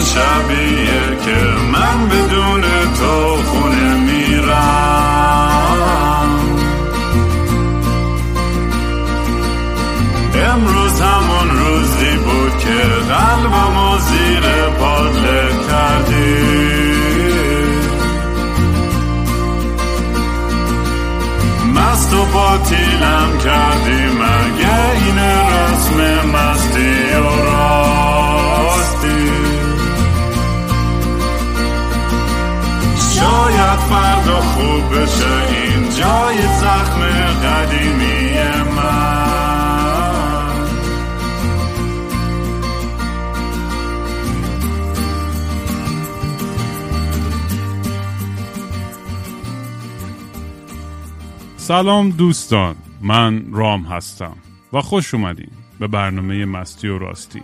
شبیه که من بدون تو سلام دوستان من رام هستم و خوش اومدین به برنامه مستی و راستی.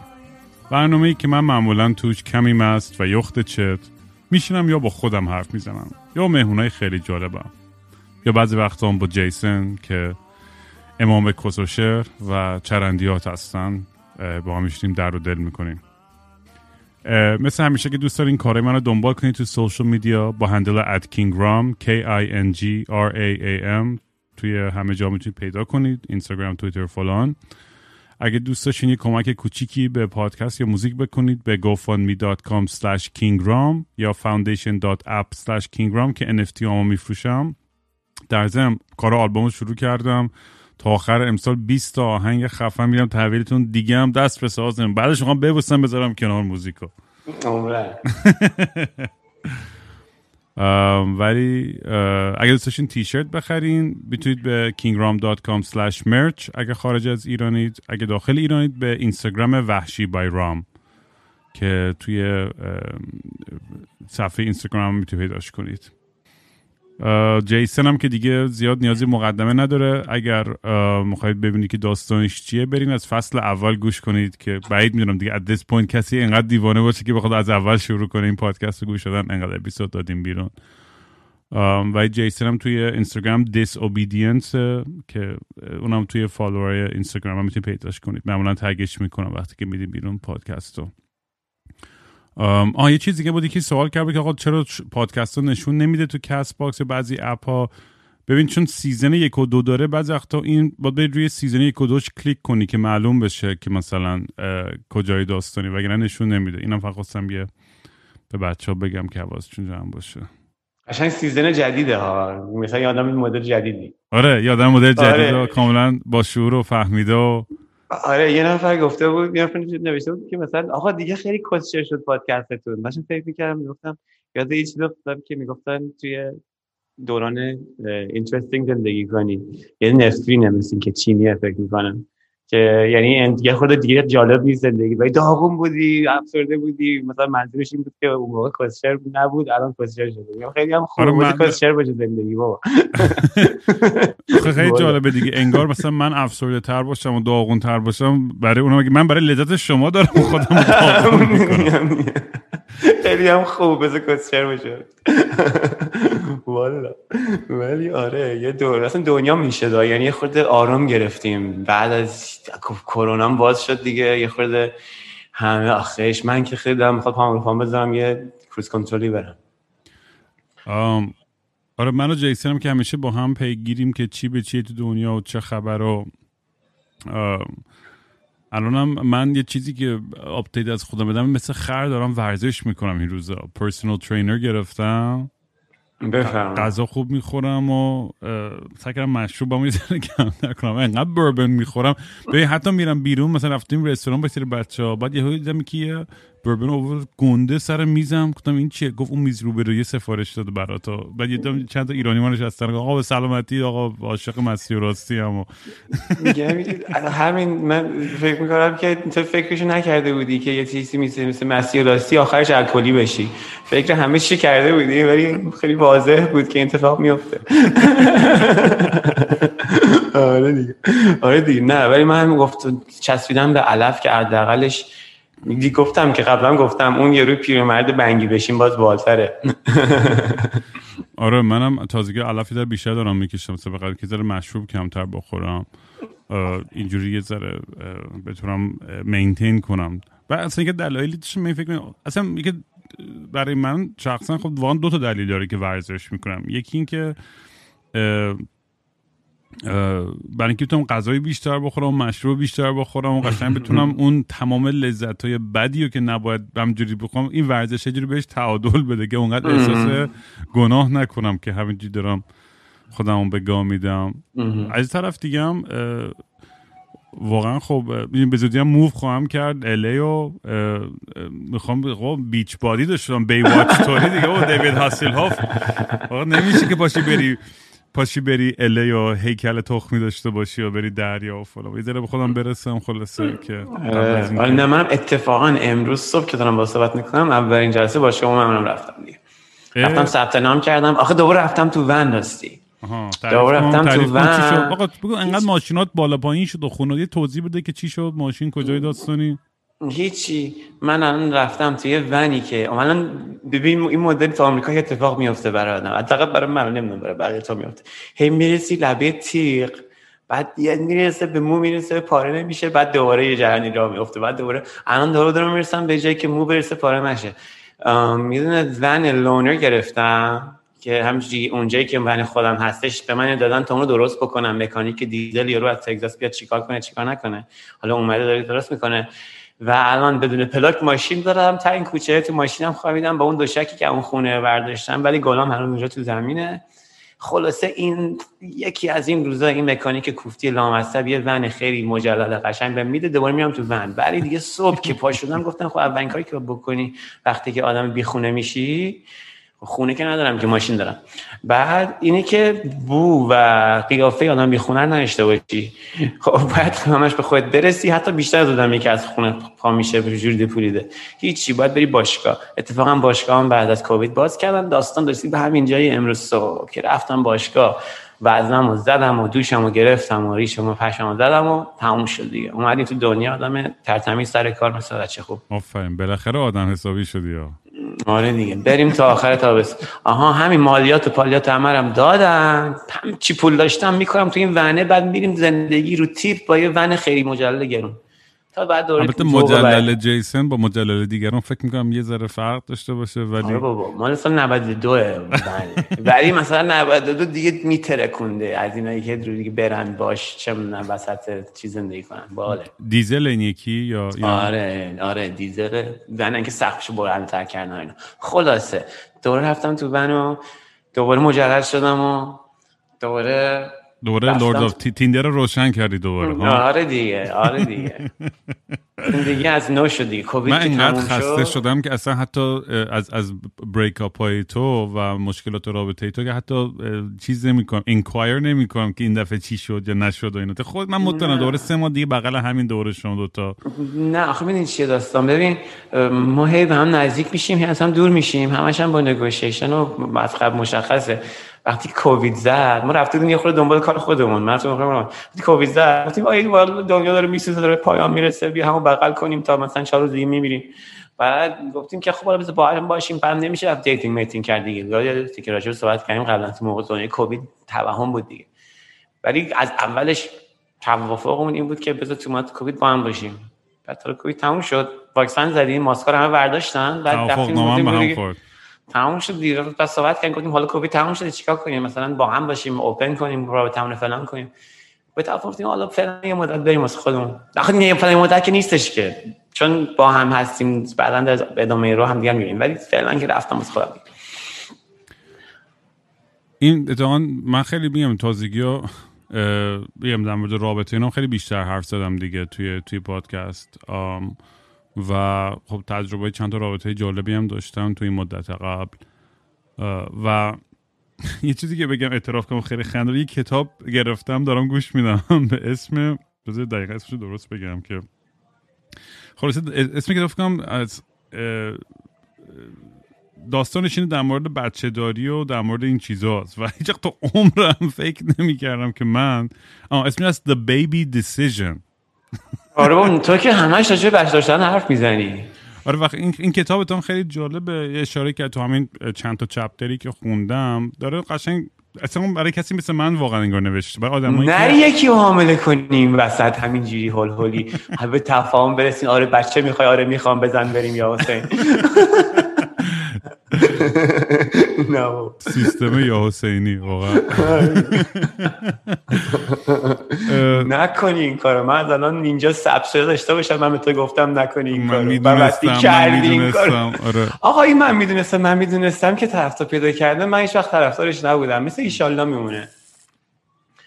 برنامه ای که من معمولا توش کمی مست و یخت چت میشینم یا با خودم حرف می‌زنم یا مهمونای خیلی جالبم یا بعضی وقتا با جیسن که امام کسوشر و چرندیات هستن با هم میشینیم درد و دل می‌کنیم. مثل همیشه که دوست دارین کارهای من رو دنبال کنید تو social media با handle at KingRaam K I N G R A A M توی همه جا می‌تونید پیدا کنید اینستاگرام توییتر فلان. اگه دوست داشتین یه کمک کوچیکی به پادکست یا موزیک بکنید به gofundme.com slash kingram یا foundation.app slash kingram که NFT همو میفروشم. در ضمن کار آلبوم شروع کردم. تا آخر امسال 20 تا آهنگ خفن میرم تحویلتون دیگه هم دست به بعدش شما ببوسم بذارم کنار موزیکو. ولی اگه دوست داشتین تیشرت بخرین می‌تونید به kingram.com merch. اگه خارج از ایرانید اگه داخل ایرانید به اینستاگرام وحشی بای رام که توی صفحه اینستاگرام می‌تونید پیداش کنید. جیسن هم که دیگه زیاد نیازی مقدمه نداره. اگر می‌خواید ببینید که داستانش چیه برین از فصل اول گوش کنید که بعید می‌دونم دیگه this point کسی اینقدر دیوانه باشه که بخواد از اول شروع کنه این پادکست رو گوش دادن انقدر اپیزود دادیم بیرون. و جیسن هم توی اینستاگرام هست که اونم توی فالوور اینستاگرام هم می‌تونید پیداش کنید. معمولا tag ش می‌کنم وقتی که میدیم بیرون پادکست آه یه چیزی که بودی که سوال کرد که آقا چرا پادکست ها نشون نمیده تو Castbox بعضی اپ ها ببین چون season یک و دو داره بعضی وقتا این باید برید روی season یک و دوش کلیک کنی که معلوم بشه که مثلا کجای داستانی وگرنه نشون نمیده. اینم فقط خواستم یه به بچه ها بگم که حواسشون جمع باشه. قشنگ season جدیده ها. مثلا آدم مدل جدیدی. آره آدم مدل جدید آره. کاملا با شعور و فهمیده و آره یه نفر گفته بود یه نفر نوشته بود که مثلا آقا دیگه خیلی کسشر شد پادکستتون. من فکر می‌کردم می‌گفتم یاد یه چیزی افتادم که می‌گفتن توی دوران interesting زندگی کنی. یه نفرینه مثل که چینیه فکر می‌کنم. که یعنی یه خود دیگه جالب نیست زندگی. ولی داغون بودی افسرده بودی. مثلا منظورش این بود که اون موقع کسشر نبود الان کسشر شده. خیلی هم خوب بود کسشر باشه زندگی بابا. خیلی جالبه دیگه. انگار مثلا من افسرده تر باشم و داغون تر باشم برای اونم من برای لذت شما دارم خودم داغون خیلی هم خوب بذار کسچر باشه. والا. ولی آره یه دور اصلا دنیا میشه دا یعنی یه خورده آرام گرفتیم. بعد از کرونا باز شد دیگه. یه خورده همه آخرش من که خیلی دارم می‌خواد پام رو بذارم یه کروز کنترلی برم. آره من و جیسن هم که همیشه با هم پیگیریم که چی به چیه تو دنیا و چه خبر و الانم من یه چیزی که update از خودم بدم مثل خر دارم ورزش می‌کنم این روزا. personal trainer گرفتم. غذا خوب می‌خورم و سعی کردم مشروب با می‌زنه کم نکنم. انقدر بربن می‌خورم. ببین حتی میرم بیرون مثلا رفتیم رستوران با سری بچه ها بعد یهو دیدم که یه بربن اوور گنده سر میزم. گفتم این چیه؟ گفت اون میز رو به روی سفارش داده براتا بعد یه چند تا ایرانی ما نشستن. آقا به سلامتی آقا عاشق مسیح راستی هم. همین من فکر می‌کنم که تو فکرشو نکرده بودی که یه چیزی مثل مثل مسیح راستی آخرش الکلی بشی. فکر همه چی کرده بودی ولی خیلی واضح بود که اتفاق میفته آره دیگه. آره دیگه. نه ولی من گفت چسبیدم به علف که حداقلش گفتم که قبلا گفتم اون یه روی پیرمرد بنگی بشیم باز بالتره. آره منم تازگی علفی در بیشتر دارم می‌کشم. مثلا که ذره مشروب کمتر بخورم. اینجوری یه ذره بتونم مینتین کنم. و اصلا اینکه دلایلی داشتم من فکر اصلا میگه برای من شخصا خب واقعا دو تا دلیل داره که ورزش می‌کنم. یکی اینکه برای اینکه بتونم غذای بیشتر بخورم و مشروب بیشتر بخورم و قشنگ بتونم اون تمام لذت های بدی رو که نباید همجوری بخورم این ورزش جوری بهش تعادل بده که اونقدر احساس گناه نکنم که همینجوری دارم خودم به گاه میدم. از طرف دیگه هم واقعا خب به زودی هم موو خواهم کرد. الی و می‌خوام خب بیچ بادی داشتم بی واچ توری دیگه و دیوید هاسیل هاف نمیشه که پاشی بری پاشی بری اله یا هیکل تخمی داشته باشی یا بری دریا و فلان. یه به خودم برسم خلاصه که آره. نه منم اتفاقا امروز صبح که دارم با صحبت می‌کنم اولین جلسه با شما منم رفتم دیگه. رفتم ثبت نام کردم. آخه دوباره رفتم تو ون داشتی دوباره رفتم تو ون. آقا بگو انقدر ماشینات بالا پایین شد و خونه یه توضیح بده که چی شد ماشین کجای داستانی؟ هیچی. من الان رفتم توی ونی که الان ببین این مدل تو آمریکا اتفاق میفته برای آدم. حداقل برای من نمی‌دونم برای بقیه تو میفته هی می‌رسی لبه تیغ بعد یه می‌رسه به مو می‌رسه پاره نمیشه. بعد دوباره یه جهانی را میفته بعد دوباره الان دارو دارم می‌رسم به جایی که مو برسه پاره نشه. می‌دونه ون لونر گرفتم که همچنین اونجایی که ون خودم هستش به من دادن تا اونو درست بکنم. مکانیک دیزل یارو از تگزاس بیاد چیکار کنه چیکار نکنه. حالا اومده داره درست می‌کنه. و الان بدون پلاک ماشین دارم. تا این کوچه تو ماشینم خوابیدم با اون دوشکی که اون خونه برداشتم ولی گلام هنوز اونجا تو زمینه. خلاصه این یکی از این روزا این مکانیک کوفتی لامصب یه ون خیلی مجلل قشنگ به میده دوباره میام تو ون. ولی دیگه صبح که پا شدم گفتم خب اولین کاری که بکنی وقتی که آدم بیخونه میشی خونه که ندارم که ماشین دارم. بعد اینه که بو و قیافه آدم بی خونه نداشته باشی. خب باید همش به خودت برسی حتی بیشتر از آدمی که از خونه پا میشه به جوری پولیده. هیچی باید بری باشگاه. اتفاقا باشگاه هم بعد از کووید باز کردن داستان داشتی به همین جای امروز صبح که رفتم باشگاه. وزنم و زدم و دوشم و گرفتم و ریشم و پشم و زدم و تموم شد دیگه. اومدی تو دنیا آدم ترتمیز سر کار مثل بچه خوب. آفرین بالاخره آدم حسابی شدی یا آره دیگه. بریم تا آخر تابست آها همین مالیات و پالیات همرم دادن. هم چی پول داشتم می‌کنم تو این ونه بعد میریم زندگی رو تیپ با یه ون خیلی مجلل گرون. تا بعد البته مجلل جیسن با مجلل دیگران فکر می‌کنم یه ذره فرق داشته باشه ولی آره بابا مال سال 92 ولی مثلا 92 دیگه میترکونده. از اینایی که رو دیگه برن باش چه می‌دونم وسط چی زندگی کنن. باله. دیزل این یکی یا آره آره دیزل. ون که سقفشو بلندتر کردن اینا. خلاصه. دوباره رفتم تو ون دوباره مجلل شدم و دوباره دوباره Lord of Tinder رو روشن کردی دوباره آره دیگه آره دیگه. دیگه از نو شدی. کووید من اینقدر خسته شدم که اصلا حتی از از break up های تو و مشکلات رابطه تو که حتی چیز نمی‌کنم inquire نمی‌کنم که این دفعه چی شد یا نشد و اینا. خود من مطمئنم دوباره سه ماه دیگه بغل همین دوره شما دوتا نه آخه ببین چیه داستان؟ ببین ما هی به هم نزدیک میشیم هی از هم دور میشیم. همش هم با negotiation و از قبل مشخصه. وقتی کووید زد ما رفتیم یه خورده دنبال کار خودمون. من تو وقتی کووید زد گفتیم آ دنیا داره میسوزه داره پایان می‌رسه بیا همو بغل کنیم تا مثلا چهار روز دیگه میمیریم. بعد گفتیم که خب حالا با هم باشیم بعد نمیشه رفت dating میتینگ کرد دیگه. یاد که راجع صحبت کردیم قبلا تو موقع دنیای کووید توهم بود دیگه. ولی از اولش توافقمون این بود که بذار تو مات کووید با هم باشیم. بعد تا کووید تموم شد. واکسن زدیم ماسکار همه برداشتن. بعد رفتیم تموم شد دیگه. پس صحبت کردیم گفتیم حالا کووید تموم شده چیکار کنیم؟ مثلا با هم باشیم اوپن کنیم رابطه فلان کنیم. به تفاوت حالا فعلا یه مدت بریم واسه خودمون. آخه یه فعلا مدت که نیستش که. چون با هم هستیم بعدا در ادامه رو هم دیگه میریم. ولی فعلا که رفتم واسه خودم. این اتفاقا من خیلی میگم تازگی ها بگم در مورد رابطه اینا خیلی بیشتر حرف زدم دیگه توی توی پادکست. و خب تجربه چند تا رابطه جالبی هم داشتم توی این مدت قبل. و یه چیزی که بگم اعتراف کنم خیلی خنده یه کتاب گرفتم دارم گوش میدم به اسم بذار دقیقا اسمش درست بگم که خلاصه اسم کتاب کنم از داستانش اینه در مورد بچه داری و در مورد این چیزاست. و هیچ تو عمرم فکر نمی کردم که من اسمش از The Baby Decision. آره بابا تو که همش راجع بچه داشتن حرف می‌زنی. آره وقت این, این کتابتون خیلی جالبه. اشاره کرد تو همین چند تا چپتری که خوندم. داره قشنگ اصلا برای کسی مثل من واقعا انگار نوشته. برای آدمایی نری یکی رو حامله کنیم. وسط همینجوری هول هولی به تفاهم برسین آره بچه می‌خوای آره می‌خوام بزن بریم یا حسین. نه سیستم یا حسینی واقعا. نکنی این کارو. من از الان اینجا شده داشته باشم من به تو گفتم نکنی این کارو. وقتی کردی این کارو. آره. من می‌دونستم من می‌دونستم که طرفدار پیدا کرده من هیچ وقت طرفدارش نبودم. مثل ایشالله میمونه.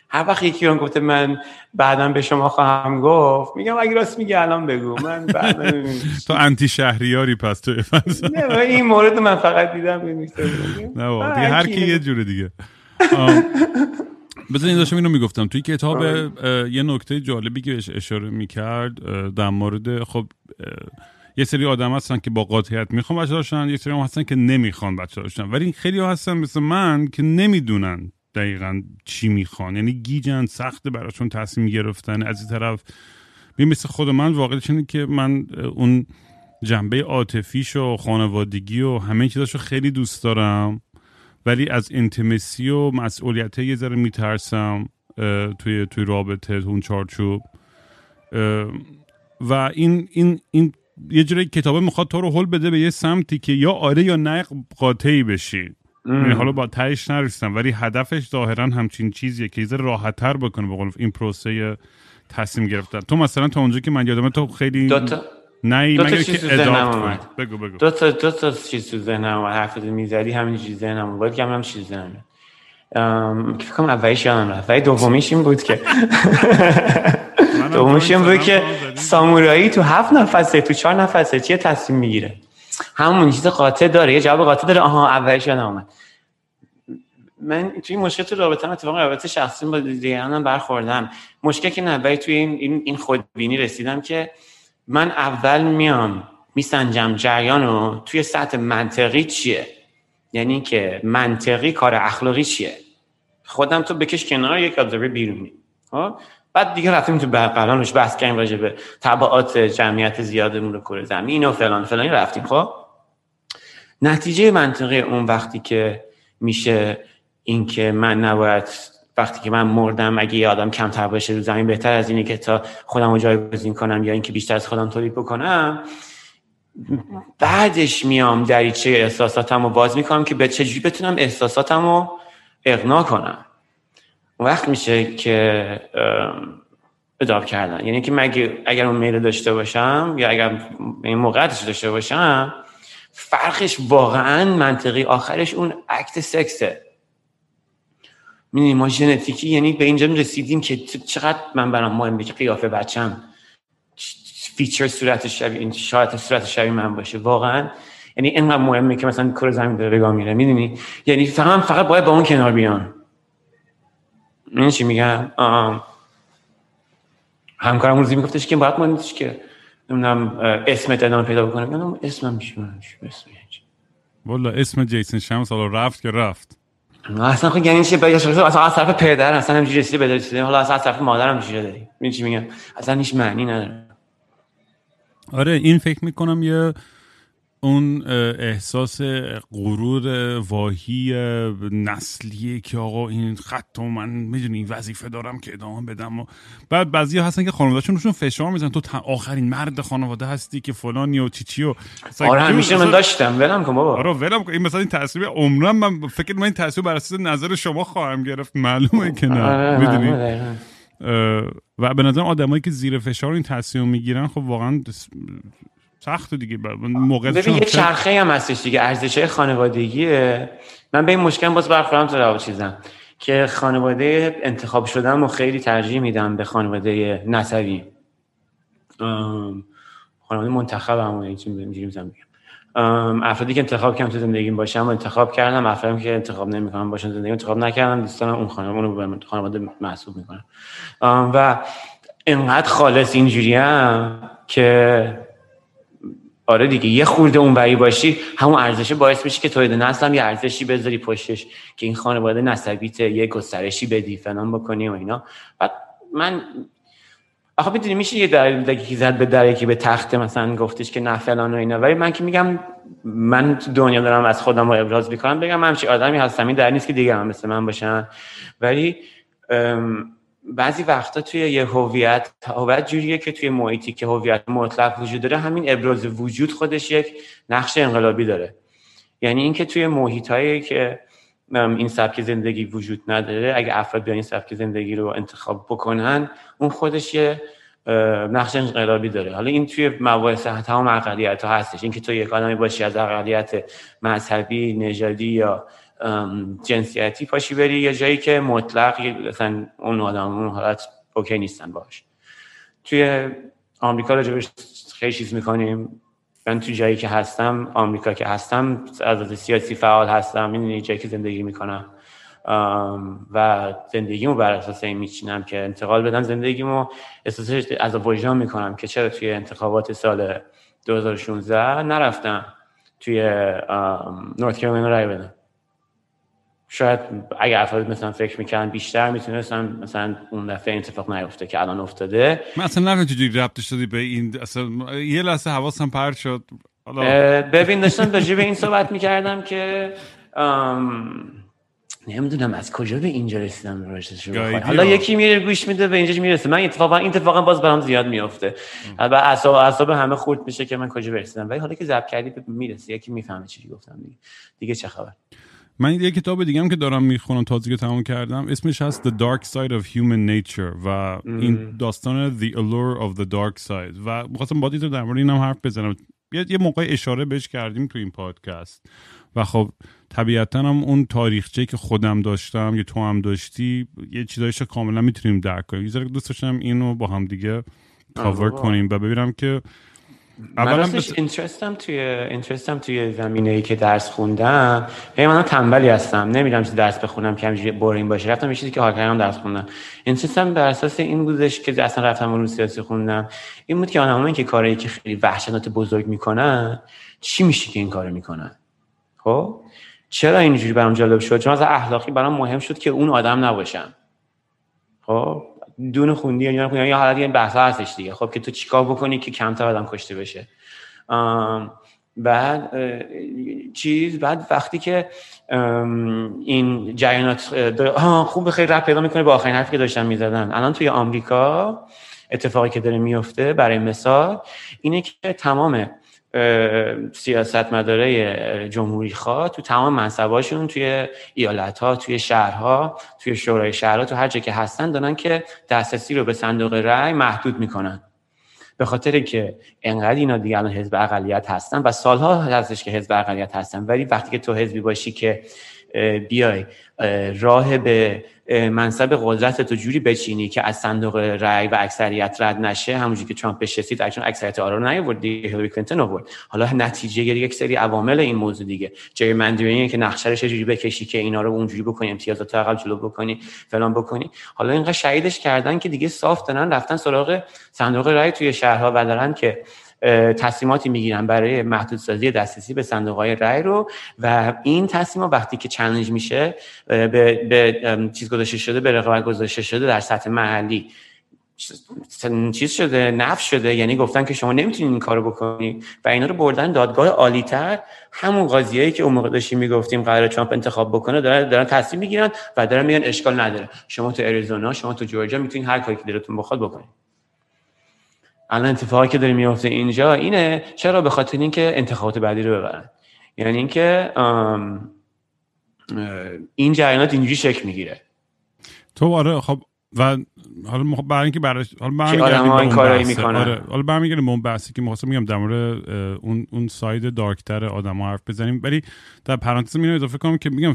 هر وقت یکی رو گفته من بعدا به شما خواهم گفت میگم اگه راست میگه الان بگو. من بعدا تو انتی شهریاری پس تو نه من این مورد من فقط دیدم نه دیگه هر کی یه جوره دیگه. آم، بذار این داشتم اینو می‌گفتم. توی کتاب اه، یه نکته جالبی که بهش اشاره می‌کرد در مورد خب یه سری آدم هستن که با قاطعیت می‌خوان بچه داشتن یه سری هم هستن که نمی‌خوان بچه داشتن ولی خیلی هستن مثل من که نمی‌دونن دقیقا چی می‌خوان. یعنی گیجن سخته براشون تصمیم گرفتن. از این طرف ببین مثل خود من واقعیتش اینه که من اون جنبه عاطفیش و خانوادگی و همه چیزاشو خیلی دوست دارم ولی از انتمسی و مسئولیت یه ذره میترسم توی توی رابطه تو اون چارچوب. و این این این یه جوری کتابه می‌خواد تو رو حل بده به یه سمتی که یا آره یا نه قاطعی بشی. حالا با تهش نرسیدم ولی هدفش ظاهرا همچین چیزیه که یه ذره راحت‌تر بکنه به قول این پروسه تصمیم گرفتن. تو مثلا تا اونجا که من یادمه تو خیلی دو تا نه دو تا مگر چیز که ذهنم اومد. بگو بگو. دو تا دو تا چیز تو ذهنم اومد. حرفت می‌زدی همین چیز ذهنم اومد. که هم چیز ذهنم فکر کنم اولیش یادم رفت. ولی دومیش این بود که دومیش این بود که. سامورایی تو هفت نفسه تو چهار نفسه چیه تصمیم می‌گیره؟ همون چیز قاطع داره یه جواب قاطع داره. آها اولیش یادم اومد. من توی مشکل تو رابطه اتفاقا رابطه شخصی با دیگرانم برخوردم. مشکل که ولی توی این این, خودبینی رسیدم که من اول میام میسنجم جریان رو توی سطح منطقی چیه؟ یعنی که منطقی کار اخلاقی چیه؟ خودم تو بکش کنار یک ابزرور بیرونی. ها بعد دیگه رفتیم تو روش بحث کردیم راجع به تبعات جمعیت زیادمون رو کره زمین و فلان فلانی رفتیم. خب نتیجه منطقی اون وقتی که میشه اینکه من نباید وقتی که من مردم اگه یه آدم کمتر باشه رو زمین بهتر از اینه که تا خودم رو جایگزین کنم یا اینکه بیشتر از خودم تولید بکنم بعدش میام دریچه احساساتم رو باز می‌کنم که به چجوری بتونم احساساتم رو اقناع کنم. وقت میشه که اداب کردن. یعنی که مگه اگر اون میل داشته باشم یا اگر این موقعیتش داشته باشم فرقش واقعا منطقی. آخرش اون act سکسه. می‌دونی ما ژنتیکی یعنی به اینجا رسیدیم که چقدر من برام مهمه که قیافه بچم feature صورت شبیه این شاید صورت شبیه من باشه. واقعا. یعنی اینقدر مهمه که مثلا کره زمین به گا میره. می‌دونی؟ یعنی فقط فقط باید با اون کنار بیان این چی میگم؟ همکارم روزی میگفتش که باید مهم نیستش که نمی‌دونم اسمت ادامه پیدا بکنم میگم اسمم میشه اسم والا اسم جیسن شمس حالا رفت که رفت. اصلا خب یعنی چی؟ اصلا از طرف پدر اصلا همینجوری رسیده به رسیده حالا اصلا از طرف مادرم چیزی داری این چی میگم؟ اصلا هیچ معنی نداره. آره این فکر می‌کنم یه اون احساس غرور واهی نسلیه که آقا این خط و من می‌دونی وظیفه دارم که ادامه بدم و بعد بعضی هستن که خانوادهشون روشون فشار میزن تو آخرین مرد خانواده هستی که فلانی و چیچی و آره همیشه من داشتم. ولم کن بابا. آره ولم کن. این مثلا این تصویر عمرم من فکر من این تصویر بر اساس نظر شما خواهم گرفت. معلومه که نه. آره می‌دونی؟ و به نظر آدمایی که زیر فشار این تصمیم می‌گیرن خب واقعا سخت دیگه. موقع ببین یه چرخه هم هستش دیگه. ارزش خانوادگیه. من به این مشکل باز برخوردم تو رو چیزم. که خانواده انتخاب شدن رو خیلی ترجیح میدم به خانواده نسبی. خانواده منتخب هم اینجوری افرادی که انتخاب کردم تو زندگیم باشم انتخاب کردم. افرادی که انتخاب نمی‌کنم باشن زندگی انتخاب نکردم دوستانم اون خانواده رو خانواده محسوب می‌کنم. و انقدر خالص اینجوری هم که آره دیگه یه خورده اون وری باشی همون ارزشه باعث میشه که تولید نسل هم یه ارزشی بذاری پشتش که این خانواده نسبیت یه گسترشی بدی فلان بکنی و اینا. بعد من آخه می‌دونی میشه یه که زد به در یکی به تخت مثلا گفتش که نه فلان و اینا. ولی من که میگم من تو دنیا دارم از خودم رو ابراز می‌کنم بگم من چی آدمی هستم این در نیست که دیگه هم مثل من باشن. ولی بعضی وقتا توی یه هویت هویت جوریه که توی محیطی که هویت مطلق وجود داره همین ابراز وجود خودش یک نقش انقلابی داره. یعنی اینکه توی محیطایی که این سبک زندگی وجود نداره اگه افراد بیان این سبک زندگی رو انتخاب بکنن اون خودش یه نقش انقلابی داره. حالا این توی مباحث تمام اقلیت ها هستش. اینکه تو یک آدمی باشی از اقلیت مذهبی نژادی یا جنسیتی پاشی بری یه جایی که مطلق مثلا اون آدم اون حالت اوکی نیستن باش توی آمریکا راجبش خیلی چیز می‌کنیم. من تو جایی که هستم آمریکا که هستم از سیاسی فعال هستم. این جایی که زندگی می‌کنم. و زندگیمو بر اساس این میچینم که انتقال بدم زندگیمو. احساس از وجدان می‌کنم که چرا توی انتخابات سال 2016 نرفتم توی نورت کرولاینا رای بدم. شاید اگر افراد مثلا فکر می‌کنن بیشتر می‌تونستن مثلا اون دفعه اتفاق نیفته که الان افتاده. من اصلا نمی‌دونم چجوری ربطش دادی به این اصلا یه لحظه حواسم پرت شد. ببین داشتم راجع به این صحبت می‌کردم که نمی‌دونم از کجا به اینجا رسیدم حالا یکی میره گوش میده به اینجا می‌رسه. من اتفاقا این اتفاقا باز برام زیاد میافته. و اعصاب اعصاب همه خورد میشه که من کجا برسیدم. ولی حالا که ضبط کردی می‌رسه یکی می‌فهمه چی گفتم دیگه. دیگه چه خبر؟ من یه کتاب دیگه هم که دارم می‌خونم تازه که تمام کردم. اسمش هست The Dark Side of Human Nature و این داستان The Allure of the Dark Side. و می‌خواستم با رو در مورد اینم حرف بزنم. یه, یه موقع اشاره بهش کردیم تو این پادکست. و خب طبیعتا هم اون تاریخچه که خودم داشتم یا تو هم داشتی یه چیزایش کاملا می‌تونیم درک کنیم. یه دوست داشتم اینو با هم دیگه کاور کنیم و ببینم که اولا بس... اینترستم توی اینترستم توی زمینه ای که درس خوندم. هی من تنبلی هستم. نمی‌دونم چه درس بخونم که همینجوری بورینگ باشه. رفتم یه چیزی که حال کردم درس خوندم. اینترستم بر اساس این بودش که اصلا رفتم اون سیاسی خوندم. این بود که آدمایی که کاری که خیلی وحشتناک بزرگ می‌کنن چی میشه که این کارو می‌کنن؟ خب؟ چرا اینجوری برام جالب شد؟ چون از اخلاقی برام مهم شد که اون آدم نباشم. خب؟ دون خوندی یا خوندی یا حالت این بحث هستش دیگه. خب که تو چیکار بکنی که کمتر آدم کشته بشه. بعد چیز بعد وقتی که این جریانات خوب خیلی رب پیدا می‌کنه. با آخرین حرفی که داشتم می‌زدن الان توی آمریکا اتفاقی که داره میفته برای مثال اینه که تمام سیاست مداره جمهوری خواه تو تمام منصباشون توی ایالت ها توی شهرها توی شورای شهرها تو هر جا که هستن دارن که دسترسی رو به صندوق رأی محدود می‌کنن. به خاطر که انقدر اینا دیگه الان حزب اقلیت هستن و سالها هستش که حزب اقلیت هستن ولی وقتی که تو حزبی باشی که بیای راه به منصب قدرت تو جوری بچینی که از صندوق رأی و اکثریت رد نشه همونجوری که ترامپ رسید اکشن اکثریت آرا رو نیاورد دیگه هیلاری کلینتون آورد. حالا نتیجه گیری یک سری عوامل این موضوع دیگه. gerrymandering که نقشه رو چجوری بکشی که اینا رو اونجوری بکنی امتیازات عقب جلو بکنی فلان بکنی. حالا اینقدر شدیدش کردن که دیگه صاف دارن رفتن سراغ صندوق رأی توی شهرها و دارن که تصمیماتی می‌گیرن برای محدودسازی دسترسی به صندوق های رای رو. و این تصمیم وقتی که چالش میشه به, به چیز گذاشته شده به رقابت گذاشته شده در سطح محلی. چیز شده نفس شده یعنی گفتن که شما نمی‌تونید این کارو بکنید و اینا رو بردن دادگاه عالی تر همون قاضیایی که اون موقع داشتیم می‌گفتیم قرار ترامپ انتخاب بکنه دارن دارن تصمیم می‌گیرن و دارن میگن اشکال نداره. شما تو اریزونا شما تو جورجیا می‌تونید هر کاری که دلتون بخواد بکنید الان اتفاقی که داره میفته اینجا اینه چرا؟ به خاطر اینکه انتخابات بعدی رو ببرن. یعنی اینکه این جریانات اینجوری شکل می‌گیره. تو آره خب و حالا برای اینکه برای حالا برمیگردیم این کارایی می‌کنن آره حالا برمیگردیم اون بحثی که می‌خواستم میگم در مورد اون اون ساید دارکتر آدم‌ها حرف بزنیم. ولی در پرانتز اینو اضافه کنم که میگم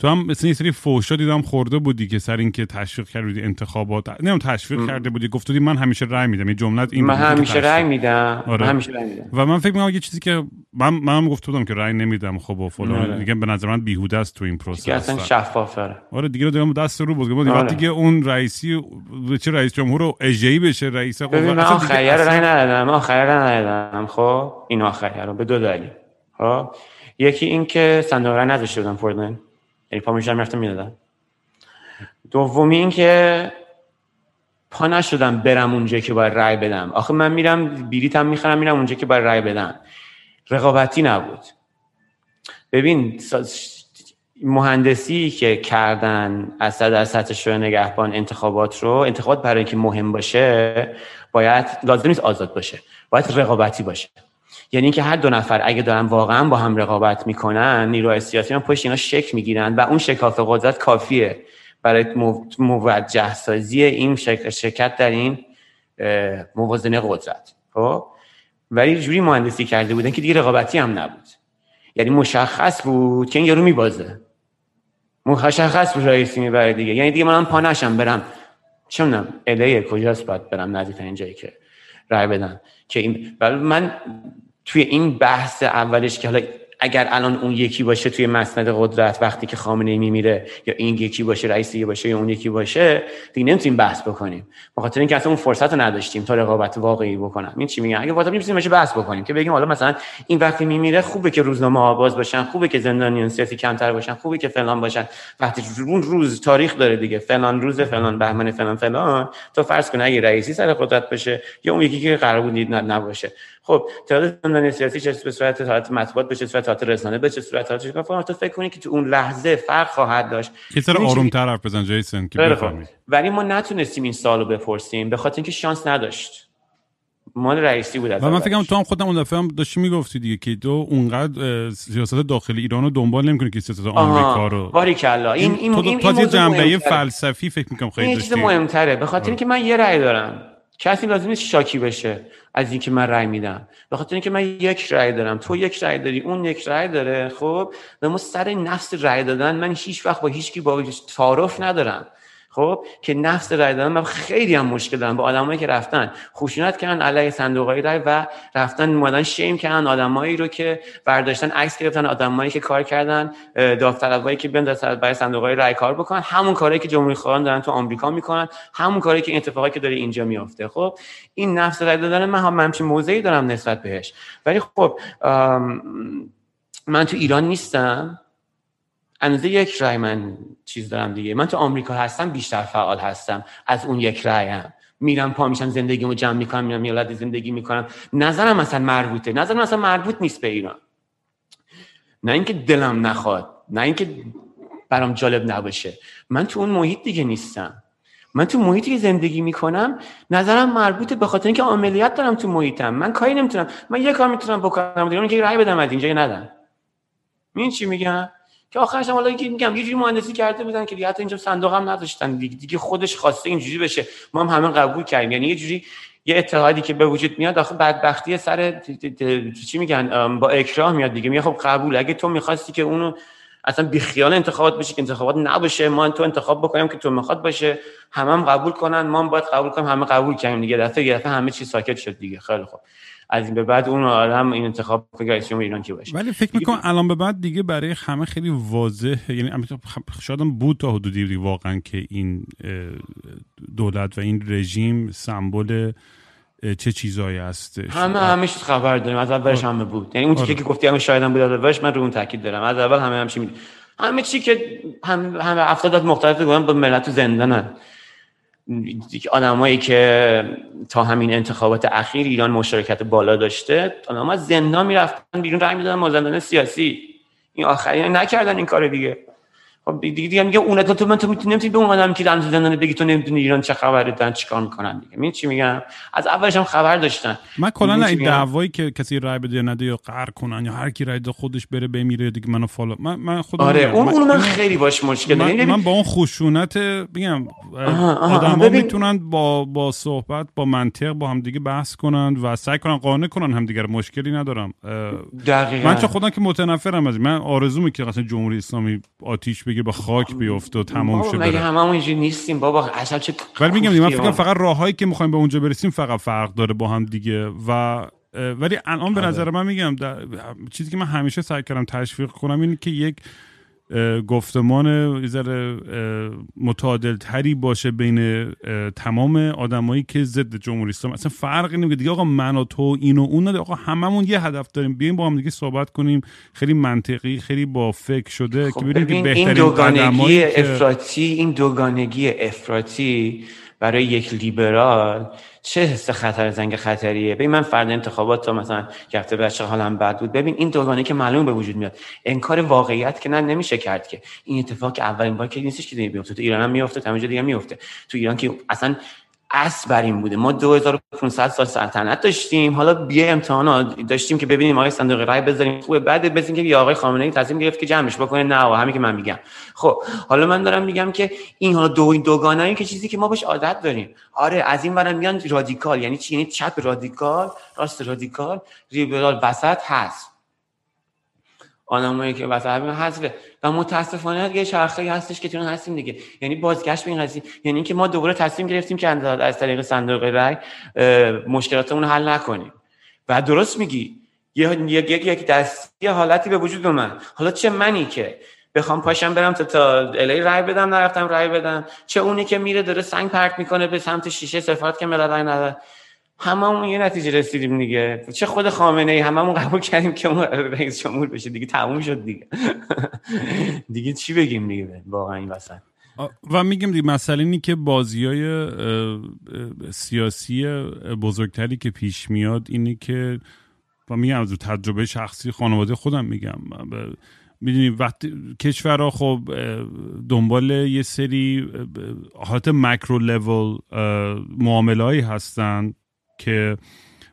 تو هم مثل یه سری فوشا دیدم خورده بودی که سر اینکه تشویق کردی انتخابات نمی‌دونم تشویق کرده بودی گفت من همیشه رأی میدم این جمله این من همیشه رأی میدم آره. من همیشه رأی میدم. و من فکر می‌کنم یه چیزی که من منم گفت بودم که رأی نمیدم خب و فلان. آره. دیگه به نظر من بیهوده است تو این پروسه اصلا شفافه آره دیگه رو دارم دست رو بزرگ آره. وقتی که اون رئیسی چه رئیس جمهور رو اجی بشه رئیس ببین من آخر رأی ندادم من آخر رأی ندادم خب؟ این آخر رو به دو دلیل خب؟ یکی این که صندوق رأی نذاشته بودم یعنی پا می‌شدم می‌رفتم می‌دادم. دومی این که پا نشدم برم اونجا که باید رای بدم. آخه من میرم بیریتم می‌خرم میرم اونجا که باید رای بدم رقابتی نبود. ببین مهندسی که کردن از صد از سطح شورای نگهبان انتخابات رو انتخابات برای اینکه مهم باشه باید لازم نیست آزاد باشه. باید رقابتی باشه. یعنی اینکه هر دو نفر اگه دارن واقعا با هم رقابت می‌کنن نیروهای سیاسی هم پشت اینا شک می‌گیرن و اون شکاف قدرت کافیه. برای موجه سازی این شرکت در این موازنه قدرت. خب؟ ولی جوری مهندسی کرده بودن که دیگه رقابتی هم نبود. یعنی مشخص بود که این یارو میبازه. مشخص بود رئیسی می‌بره دیگه. یعنی دیگه من پا نشم برم. چه می‌دونم الیه کجاست؟ باید برم نزدیک جایی که رای بدن. که این من توی این بحث اولش که حالا اگر الان اون یکی باشه توی مسند قدرت وقتی که خامنه ای میمیره یا این یکی باشه رئیس دیگه باشه یا اون یکی باشه دیگه نمی‌تونیم بحث بکنیم. به خاطر اینکه اصلا اون فرصت رو نداشتیم تا رقابت واقعی بکنم این چی میگن؟ اگه واقعا می‌تونیم بحث بکنیم که بگیم حالا مثلا این وقتی میمیره خوبه که روزنامه آواز باشن خوبه که زندانیان سیاسی کمتر باشن خوبه که فلان باشن. وقتی اون روز تاریخ داره دیگه. فلان روز فلان بهمن فلان فلان. تو فرض کن اگه رئیسی سر قدرت بشه یا اون یکی که قرار بود نباشه. خب تعداد زندانی سیاسی چه به صورت حالت مطبوعات به چه صورت حالت رسانه به چه صورت حالت چه تو فکر کنی که تو اون لحظه فرق خواهد داشت؟ یه سر آروم تر حرف بزن جیسن که بفهمی. ولی ما نتونستیم این سالو بپرسیم به خاطر اینکه شانس نداشت. مال رئیسی بود و من فکرم تو هم خودم اون دفعه هم داشتی می‌گفتی دیگه که تو اونقدر سیاست داخلی ایران رو دنبال نمی‌کنی که سیاست آمریکا رو. باری کلا این این تو, این, این, این جنبه فلسفی فکر می‌کنم خیلی این چیز مهمتره. به خاطر اینکه من یه رأی دارم. کسی لازم نیست شاکی بشه از اینکه من رأی میدم. به خاطر اینکه من یک رأی دارم. تو یک رأی داری اون یک رأی داره. خب و ما سر نفس رأی دادن من هیچ وقت با هیچکی با تعارف ندارم. خب که نفس رای دادن من خیلی هم مشکل دارم. با آدمایی که رفتن خشونت کردن علیه صندوقای رای و رفتن اومدن شیم کردن آدمایی رو که برداشتن عکس گرفتن آدمایی که کار کردن داوطلبایی که بیان برای صندوقای رای کار بکنن. همون کاری که جمهوری خواهان دارن تو آمریکا می‌کنن. همون کاری که اتفاقی که داره اینجا میافته. خب این نفس رای دادن من هم همچین موضعی دارم نسبت بهش. ولی خب من تو ایران نیستم. اندازه یک رای من چیز دارم دیگه. من تو آمریکا هستم بیشتر فعال هستم. از اون یک هم. میرم پا میشم زندگیمو جمع می‌کنم میرم یه زندگی می‌کنم. نظرم مثلا مربوطه. نظرم مثلا مربوط نیست به ایران. نه اینکه دلم نخواد نه اینکه برام جالب نباشه. من تو اون محیط دیگه نیستم. من تو محیطی که زندگی می‌کنم نظرم مربوطه به خاطر اینکه عملیات دارم تو محیطم. من کاری نمی‌تونم. من یه کار می‌تونم بکنم دیگه. که رای بدم از اینجا ندم. این چی میگم؟ که آخرش هم حالا میگم یه جوری مهندسی کرده بودن که دیگه حتی اینجا صندوق هم نداشتن دیگه, دیگه خودش خواسته اینجوری بشه. ما هم همه قبول کردیم. یعنی یه جوری یه اتحادی که به وجود میاد آخه بدبختی سر چی میگن؟ با اکراه میاد دیگه. میگه خب قبول. اگه تو می‌خواستی که اونو اصلا بیخیال انتخابات بشه که انتخابات نباشه ما تو انتخاب بکنیم که تو می‌خواد باشه. همه هم قبول کنن. ما هم باید قبول کنیم. همه قبول کنیم دیگه. دفعه یه دفعه همه چی ساکت شد دیگه. خیلی خوب. از این به بعد اون آدم این انتخاب رئیس جمهور ایران کی باشه. ولی فکر می‌کنم الان به بعد دیگه برای همه خیلی واضح یعنی شاید بود تا حدودی دیگه واقعا که این دولت و این رژیم سمبل چه چیزایی هست همه چیز خبر داریم. از اولش همه بود. یعنی اون چیزی که گفتی همه شاید هم بود اولش من رو اون تاکید دارم. از اول همه می همه چی که همه همه افراد مختلف گفتن با ملت تو زندانن. آدمایی که تا همین انتخابات اخیر ایران مشارکت بالا داشته آدم‌ها زندان می‌رفتن بیرون رای می‌دادن مازندران سیاسی. این آخری نکردن این کار دیگه. خب دیگه دیگه میگه اون تو من تو می‌تونی به اون آدم که در زندان بگی تو نمی‌دونی ایران چه خبره دارن چیکار می‌کنن دیگه. می چی میگم؟ از اولش هم خبر داشتن. من کلا این دعوایی که کسی رای بده یا نده یا قهر کنن یا هر کی رای ده خودش بره بمیره دیگه منو فالو من من خودم آره اون اون من خیلی باش مشکل من, یعنی من با اون خشونت میگم آدما می‌تونن با با صحبت با منطق با هم دیگه بحث کنن و سعی کنن قانع کنن هم دیگه مشکلی ندارم. دقیقاً. من چه خودم که متنفرم از من آرزو که مثلا جمهوری اسلامی آتیش بگیر به خاک بیفته و تمام شه مگه هممون اینجوری نیستیم؟ بابا اصلا چه ولی میگم من فکر فقط راههایی که می‌خوایم به اونجا برسیم فقط فرق داره با هم دیگه. و ولی الان به آره. نظر من میگم چیزی که من همیشه سعی کردم تشویق کنم اینه که یک گفتمان یه متعادل تری باشه بین تمام آدمایی که ضد جمهوری اسلامی. اصلا فرقی نمی‌کنه. دیگه آقا من و تو این و اون آقا هممون یه هدف داریم. بیایم با هم دیگه صحبت کنیم. خیلی منطقی خیلی با فکر شده خب که ببینیم که بهترین این دوگانگی افراطی این دوگانگی افراطی برای یک لیبرال چه حس خطر زنگ خطریه؟ ببین من فرد انتخابات تا مثلا گفته بچه حالم بد بود؟ ببین این دوگانه که معلوم به وجود میاد انکار واقعیت که نه نمیشه کرد که. این اتفاق اولین بار که نیستش که بیفته. تو ایران هم میفته همه دیگه میفته تو ایران که اصلا اصل بر این بوده. ما 2500 سال سلطنت داشتیم. حالا بیا امتحانات داشتیم که ببینیم آقای صندوق رای بذاریم. خوبه. بعد بزنیم که یا آقای خامنه ای تصمیم گرفت که جمعش بکنه. نه و همین که من میگم. خب حالا من دارم میگم که این حالا دو این دوگانه این که چیزی که ما بهش عادت داریم. آره از این برم میان رادیکال. یعنی چی؟ یعنی چپ رادیکال راست رادیکال لیبرال وسط هست. آدمایی که وسط همین حذفه. و متاسفانه یه چرخه‌ای هستش که تون هستیم دیگه. یعنی بازگشت به این قضیه. یعنی اینکه ما دوباره تصمیم گرفتیم که از طریق صندوق رای مشکلاتمون حل نکنیم. و درست میگی. یه یک یک دستی حالتی به وجود اومد. حالا چه منی که بخوام پاشم برم تا تا الی رای بدم نرفتم رای بدم. چه اونی که میره داره سنگ پرت می‌کنه به سمت شیشه سفارت که رای نداد. هممون یه نتیجه رسیدیم دیگه. چه خود خامنه ای هممون قبول کردیم که اون رئیس جمهور بشه دیگه تموم شد دیگه. دیگه چی بگیم دیگه؟ واقعا این وسط. و میگم دیگه مسئله اینی که بازی های سیاسی بزرگتری که پیش میاد اینی که و میگم از تجربه شخصی خانواده خودم میگم. می‌دونی وقتی کشورها خب دنبال یه سری حالت مکرو لول معامله هستن. که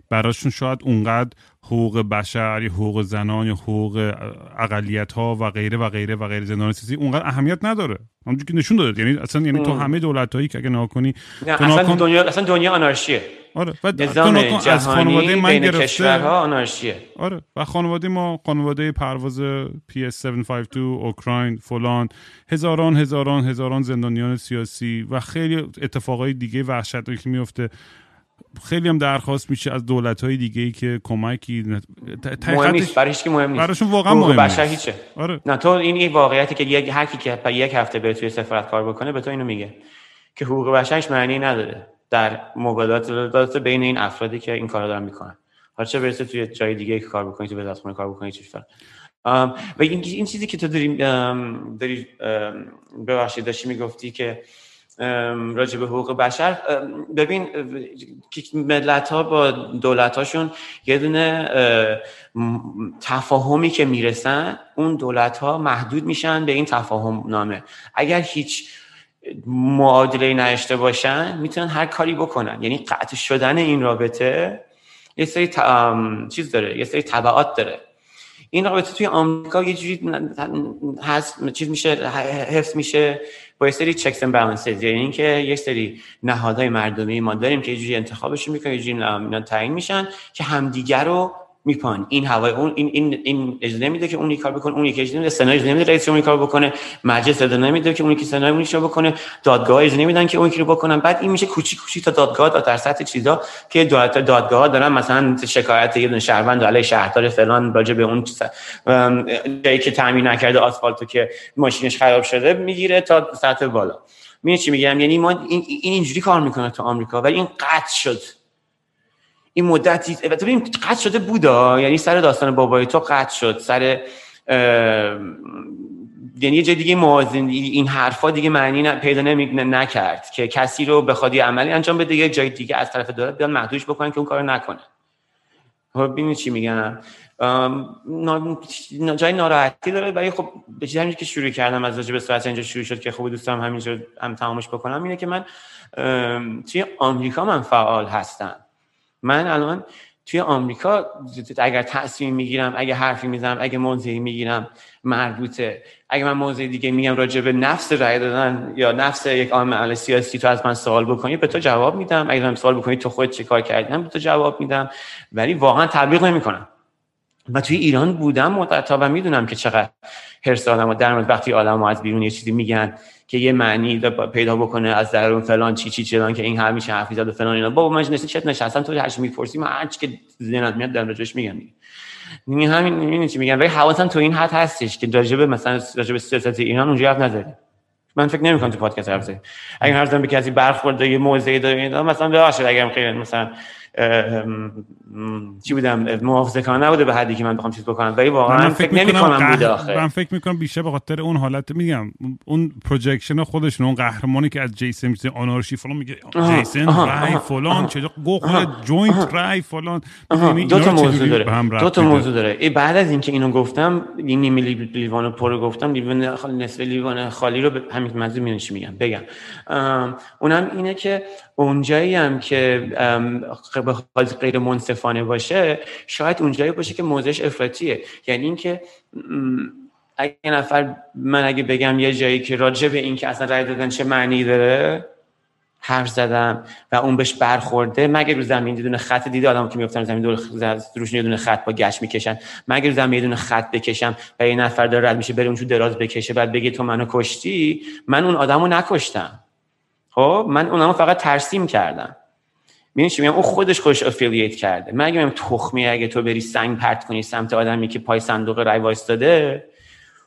براشون شاید اونقدر حقوق بشر یا حقوق زنان یا حقوق اقلیت ها و غیره و غیره و غیره زندان سیاسی اونقدر اهمیت نداره. همونجوری که نشون داده. یعنی اصلا یعنی تو همه دولت هایی که اگه نگاه کنی اصلا دنیا اصلا دنیا آنارشیه. آره و نظام از خانواده من گرفته کشورها آنارشیه. آره و خانواده ما خانواده پرواز PS752 اوکراین فلان هزاران هزاران هزاران زندانیان سیاسی و خیلی اتفاقای دیگه وحشتناکی که میفته خیلی هم درخواست میشه از دولت های دیگه ای که کمکی مهم نیست برای هیچ مهم نیست. براشون واقعا مهم نیست. هیچه. آره. نه تو این یک واقعیتی که یک هر کی که یک هفته به توی سفارت کار بکنه به تو اینو میگه. که حقوق بشرش معنی نداره. در مبادلات بین این افرادی که این کارا دارن می‌کنن. حالا چه برسه توی جای دیگه که کار بکنی تو وزارتخونه کار بکنی چی و این این چیزی که تو داری داری ببخشید داشتی می‌گفتی که راجع به حقوق بشر. ببین ملت ها با دولت هاشون یه دونه تفاهمی که می‌رسن اون دولت ها محدود میشن به این تفاهم نامه اگر هیچ معادله نشته باشن می‌تونن هر کاری بکنن. یعنی قطع شدن این رابطه یه سری چیز داره یه سری تبعات داره. این رابطه توی آمریکا یه جوری هست چیز میشه حفظ میشه با یه سری چکس اند بالانسز یعنی اینکه یه سری نهادهای مردمی ما داریم که یه جوری انتخابشون می‌کنن یه جوری تعیین میشن که همدیگر رو میپان این هوای اون این این این اجازه نمیده که اون کار بکنه اون یکی اجازه نمیده سنا اجازه نمیده رئیس اون کار بکنه مجلس اجازه نمیده که اون یکی سنا اون رو بکنه دادگاه اجازه نمیدن که اون رو بکنن. بعد این میشه کوچیک کوچیک تا دادگاه تا در سطح چیزا که دولت دادگاه دارن مثلا شکایت یه دونه شهروند علیه شهردار فلان راجع به اون جایی که تامین نکرده آسفالتو که ماشینش خراب شده می‌گیره تا سطح بالا. می‌دونی چی میگم؟ یعنی ما این این اینجوری کار می‌کنه تو آمریکا ولی این قطع شد. این مدتی ببین قطع شده بودا یعنی سر داستان بابای تو قطع شد سر یعنی یه جای دیگه موازن این حرفا دیگه معنی پیدا نمی نکرد که کسی رو بخواد یه عملی انجام بده یه جای دیگه از طرف دولت بیان محدودش بکنن که اون کارو نکنه. خب ببینید چی میگن جای ناراحتی داره ولی خب به چیزی که شروع کردم از راجع به صورت اینجا شروع شد که خوب دوستم همینجا هم تمامش بکنم اینه که من توی آمریکا من فعال هستم. من الان توی آمریکا اگر تصمیم می‌گیرم اگه حرفی می‌زنم اگه موضعی می‌گیرم مربوطه. اگه من موضع دیگه میگم راجع به نفس رای دادن یا نفس یک عامل سیاسی تو از من سوال بکنی به تو جواب میدم. اگه من سوال بکنی تو خود چه کار کردی؟ به تو جواب میدم. ولی واقعا تبلیغ نمی‌کنم. و توی ایران بودم مدت و می‌دونم که چقدر هرس آدم در مورد وقتی آدم از بیرون یه چیزی میگن که یه معنی پیدا بکنه از درون فلان چی چی چلان که این همیشه حرفی زد و فلان اینا. بابا من نشستی چت نشستم؟ تو هرچی می‌پرسی من هرچی که ذهنت میاد در راجعش میگم یعنی همین می‌بینی چی میگم ولی حواسم تو این حد هستش که راجع مثلا راجع به سیاست ایران اونجا حرف نزدی. من فکر نمی‌کنم تو پادکست حرف زدی اگه هر به کسی برخورد یه موضعی داره مثلا ببخشید اگرم خیلی مثلا چی بودم؟ محافظه‌کارانه نبوده به حدی که من بخوام چیز بکنم. ولی واقعا فکر نمی‌کنم بوده آخه. من فکر می‌کنم بیشتر به خاطر اون حالت میگم اون پروجکشن خودشون اون قهرمانی که از جیسن میشه آنارشی فلان میگه جیسن رای فلان چه گو جوینت رای فلان. دو تا موضوع داره دو تا موضوع داره. بعد از اینکه اینو گفتم این نیمه لیوان پر گفتم لیوان نصف لیوان خالی رو همین منظور میونش میگم؟ بگم. اونم اینه که اونجایی هم که به غیر منصفانه باشه شاید اونجایی باشه که موضعش افراطیه. یعنی اینکه اگه نفر من اگه بگم یه جایی که راجع به این که اصلا رای دادن چه معنی داره حرف زدم و اون بهش برخورده مگه رو زمین یه دونه خط دیده آدم که میفتن زمین دور روش یه دونه خط با گشت می‌کشن مگه رو زمین یه دونه خط بکشم و یه نفر داره رد میشه بره اونجور دراز بکشه بعد بگه تو منو کشتی؟ من اون آدمو نکشتم. خب من اونم فقط ترسیم کردم. می‌دونی چی میگم؟ اون خودش خودش افیلیت کرده. من اگه تخمی اگه تو بری سنگ پرت کنی سمت آدمی که پای صندوق رای وایستاده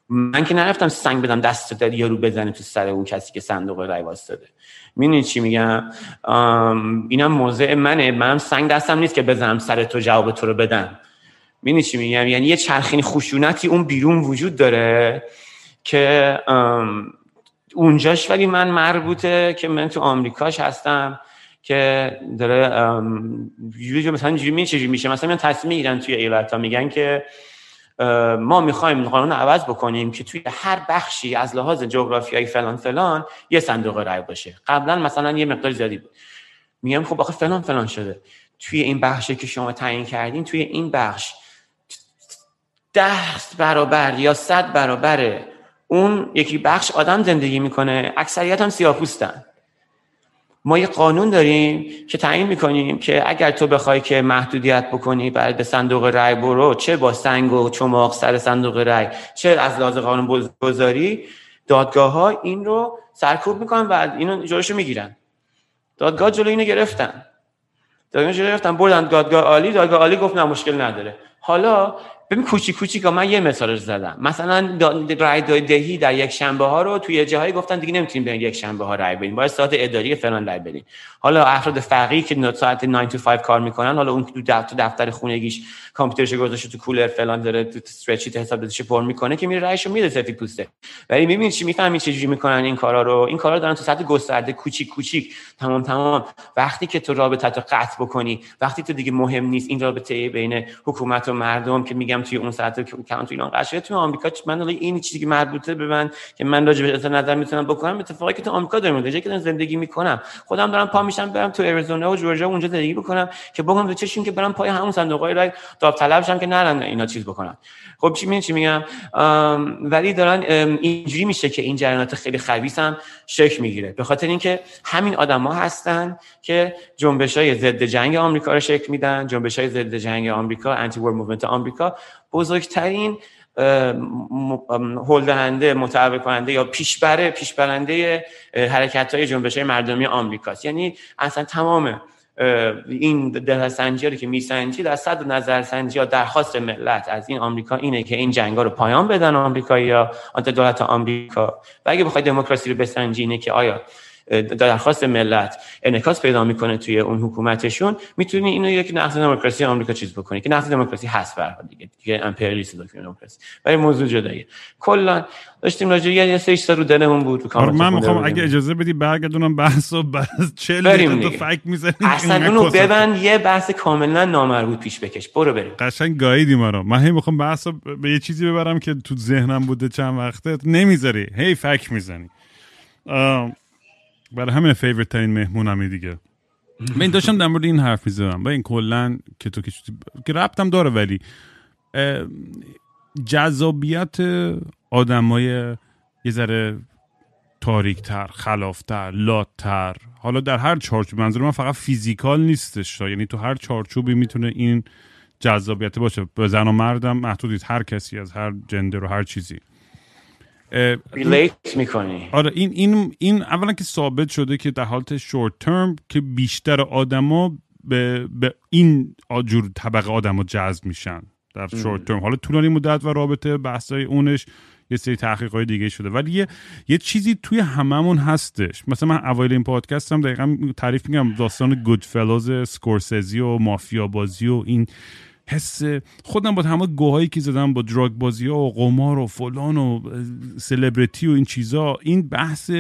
من که نرفتم سنگ بدم دست داد یارو بزنه تو سر اون کسی که صندوق رای وایستاده. می‌دونی چی میگم؟ اینم موضع منه. منم سنگ دستم نیست که بزنم سر تو جواب تو رو بدم. می‌دونی چی میگم؟ یعنی یه چرخین خشونتی اون بیرون وجود داره که اونجاش ولی من مربوطه که من تو آمریکاش هستم. که داره یه مثلا چجوری میشه؟ مثلا میان تصمیم می‌گیرن توی ایالت میگن که ما می‌خوایم قانون عوض بکنیم که توی هر بخشی از لحاظ جغرافیایی فلان فلان یه صندوق رای باشه. قبلا مثلا یه مقدار زیادی بود. میگم خب آخه فلان فلان شده. توی این بخشی که شما تعیین کردین توی این بخش ده برابر یا صد برابر اون یکی بخش آدم زندگی می‌کنه. اکثریت هم سیاپوستن. ما یه قانون داریم که تعیین می‌کنیم که اگر تو بخوای که محدودیت بکنی بعد به صندوق رای برو چه با سنگ و چماق سر صندوق رای چه از لحاظ قانون گذاری دادگاه ها این رو سرکوب می‌کنن و اینو جلوشو می‌گیرن. دادگاه جلو اینو گرفتن. دادگاه جلو گرفتن بردن دادگاه عالی دادگاه عالی گفت نه مشکل نداره. حالا ببین کوچیک کوچیک من یه مثال زدم. مثلا رای دهی در یک شنبه ها رو توی جاهایی گفتن دیگه نمی‌تونیم به یک شنبه ها رای بدیم. باید ساعت اداری فلان رای بدیم. حالا افراد فقیری که ساعت 9 to 5 کار می‌کنن حالا اون تو دفتر, دفتر خونگیش کامپیوترش گذاشته تو کولر فلان داره تو استرچیت حساب دادش پر می‌کنه که میره رایشو میده سفید پوسته. ولی می‌بینید چی می‌فهمید چه جوری می‌کنن این کارا رو؟ این کارا دارن تو سطح گسترده کوچیک کوچیک. تمام تمام. وقتی که تو رابطه تو قطع بکنی وقتی تو دیگه مهم نیست این رابطه بین حکومت و مردم که میگم توی اون سطح که تو ایران قشنگ تو آمریکا من این چیزی که مربوطه به من که من راجع به نظر می‌تونم بکنم اتفاقی که تو آمریکا دارم که زندگی می‌کنم. خودم دارم پا میشم برم تو اریزونا و جورجیا اونجا زندگی بکنم که بگم تو چشون که برم پای همون صندوقای رای داوطلب شم که نرن اینا چیز بکنن خب چی میگم چی میگم؟ ولی دارن اینجوری میشه که این جریانات خیلی خبیث هم شکل می‌گیره. به خاطر اینکه همین آدما هستن که جنبش های ضد جنگ آمریکا رو شکل میدن جنبش های ضد جنگ آمریکا anti war movement آمریکا. بزرگترین هل‌دهنده متعبه کننده یا پیشبره پیشبرنده حرکت های جنبش های مردمی آمریکاست. یعنی اصلا تمام این دلسنجی رو که میسنجید از صد نظرسنجی یا درخواست ملت از این آمریکا اینه که این جنگا رو پایان بدن آمریکایی یا دولت آمریکا. و اگه بخوای دموکراسی رو بسنجی اینه که آیا درخواست ملت انعکاس پیدا می‌کنه توی اون حکومتشون می‌تونی اینو یک نقض دموکراسی آمریکا چیز بکنی. که نقض دموکراسی هست به دیگه دیگه امپریالیسم دموکراسی. ولی موضوع جداییه. کلا داشتیم راجع یه سه رو دلمون بود آره من می‌خوام اگه اجازه بدی برگردونم بحث و بعد 40 دقیقه تو فکر می‌زنی اصلا اونو ببند یه بحث کاملا نامربوط پیش بکش. برو بریم. قشنگ گاییدی ما رو. من هی می‌خوام بحث به یه چیزی ببرم که تو ذهنم بوده چند وقته. نمی‌ذاری. هی فکر می‌زنی. برای همین favorite ترین مهمونمی دیگه. من داشتم در مورد این حرف می‌زدم. و این کلا که تو که ربطم داره ولی جذابیت آدمای یه ذره تاریکتر خلافتر لاتر حالا در هر چارچوب منظور من فقط physical نیستش یعنی تو هر چارچوبی می‌تونه این جذابیت باشه. به زن و مردم محدودید هر کسی از هر gender و هر چیزی. relate می‌کنی. آره این این این اولا که ثابت شده که در حالت short term که بیشتر آدما به, به این اینجور طبقه آدما جذب میشن در short term حالا طولانی مدت و رابطه بحثای اونش یه سری تحقیقات دیگه شده. ولی یه, یه چیزی توی هممون هستش. مثلا من اوایل این پادکست هم دقیقا تعریف میگم داستان Goodfellas اسکورسیزی و مافیا بازی و این حس خودم با همه گوهایی که زدم با دراگ بازی ها و قمار و فلان و سلبریتی و این چیزا این بحث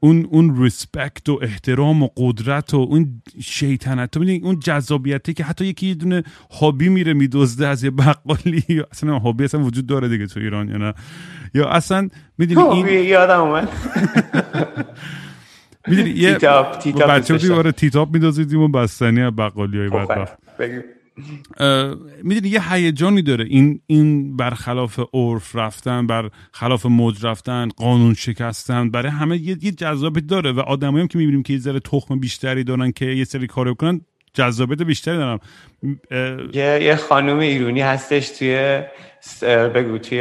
اون اون ریسپکت و احترام و قدرت و اون شیطنت. تو اون جذابیتی که حتی یکی یه دونه هابی میره میدزده از یه بقالی. یا اصلا هابی اصلا وجود داره دیگه تو ایران یا نه؟ یا اصلا می‌دونی این یادم اومد. می‌دونی یه بچه بودی تیتاپ می‌دزدیدیم و بستنی بقالی های خب، بدبخت. می‌دونی یه هیجانی داره. این این برخلاف عرف رفتن بر خلاف موج رفتن قانون شکستن برای همه یه, یه جذابیت داره و آدمایی هم که می‌بینیم که یه ذره تخم بیشتری دارن که یه سری کارو کنن جذابیت بیشتری دارن. یه یه خانم ایرونی هستش توی بگو توی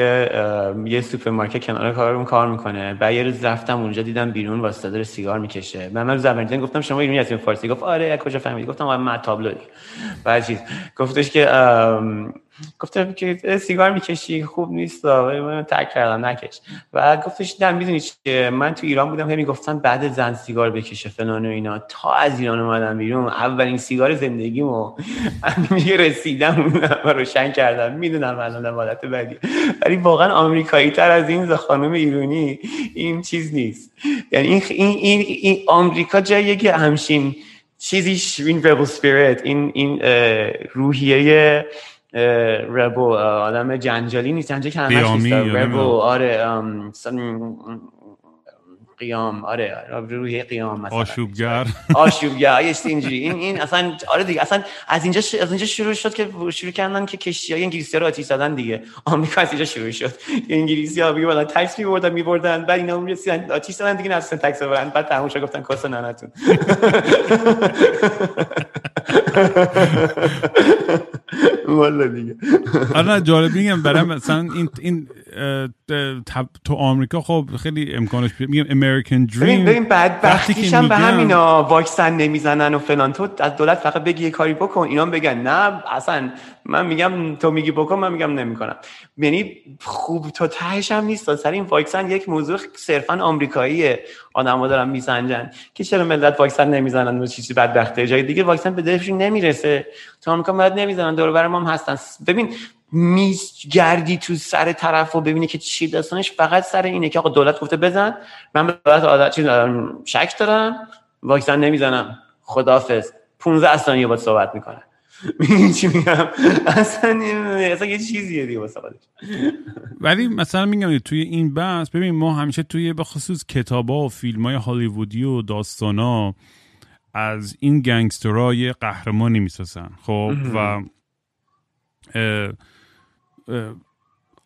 یه سوپرمارکت کنار کارم کار می‌کنه. بعد یه روز رفتم اونجا دیدم بیرون وایساده داره سیگار می‌کشه. من من زبان گفتم شما ایرانی هستین فارسی؟ گفت آره کجا فهمیدی؟ گفتم من تابلو بعد چیز گفتش که گفتم که سیگار می‌کشی خوب نیست من ترک کردم نکش. و گفتش نه می‌دونی چیه؟ من تو ایران بودم که می‌گفتن بعد زن سیگار بکشه فلان و اینا. تا از ایران اومدم بیرون اولین سیگار زندگیمو. میگه رسیدم و روشن کردم. می‌دونم الان حالت بدی. ولی واقعا آمریکایی تر از این خانم ایرانی این چیز نیست. یعنی این این این, این آمریکا جاییه که همشین چیزی این ریبل سپیریت این این روحیه ربو آدم جنجالی نیست. جنجالی همش نیست. ربو آره قیام آره روی قیام مثلا. آشوبگر. آشوبگر یه اینجوری. این این اصلا آره دیگه اصلا از اینجا ش... از اینجا شروع شد که شروع کردن که کشتی های انگلیسی رو آتیش زدن دیگه. آمریکا از اینجا شروع شد. انگلیسی ها میبردن تکس میبردن میبردن. بعد اینا می‌رسیدن آتیش زدن دیگه نرسیدن تکس ببرن. بعد تموم شد گفتن کاسه ننتون. والا دیگه. آره جالب میگم برای مثلا این این تو آمریکا خب خیلی امکانش میگم امریکن دریم ببین بدبختیش هم به همینا واکسن نمی‌زنن و فلان تو از دولت فقط بگی یه کاری بکن اینا بگن نه اصلا من میگم تو میگی بکن من میگم نمی‌کنم. یعنی خوب تو تهش هم نیست سر این واکسن یک موضوع صرفا آمریکاییه. آدم‌ها دارن میسنجن که چرا ملت واکسن نمی‌زنن و چیزی بدبخته. جای دیگه واکسن به دلشون نمی‌رسه. تو آمریکا ملت نمی‌زنن دور برم هم هستن. ببین گردی تو سر طرف و ببینی که چی داستانش فقط سر اینه که آقا دولت گفته بزن من به دولت عادت چیز شک دارم واکسن نمی‌زنم. خدافظ 15 ثانیه با صحبت می‌کنه. چی میگم؟ اصلا اصلا یه چیزیه دیگه واسه ولی مثلا میگم توی این بحث ببین ما همیشه توی به خصوص کتابا و فیلم های هالیوودی و داستانا از این گنگسترها یه قهرمانی می‌سازن. خب؟ و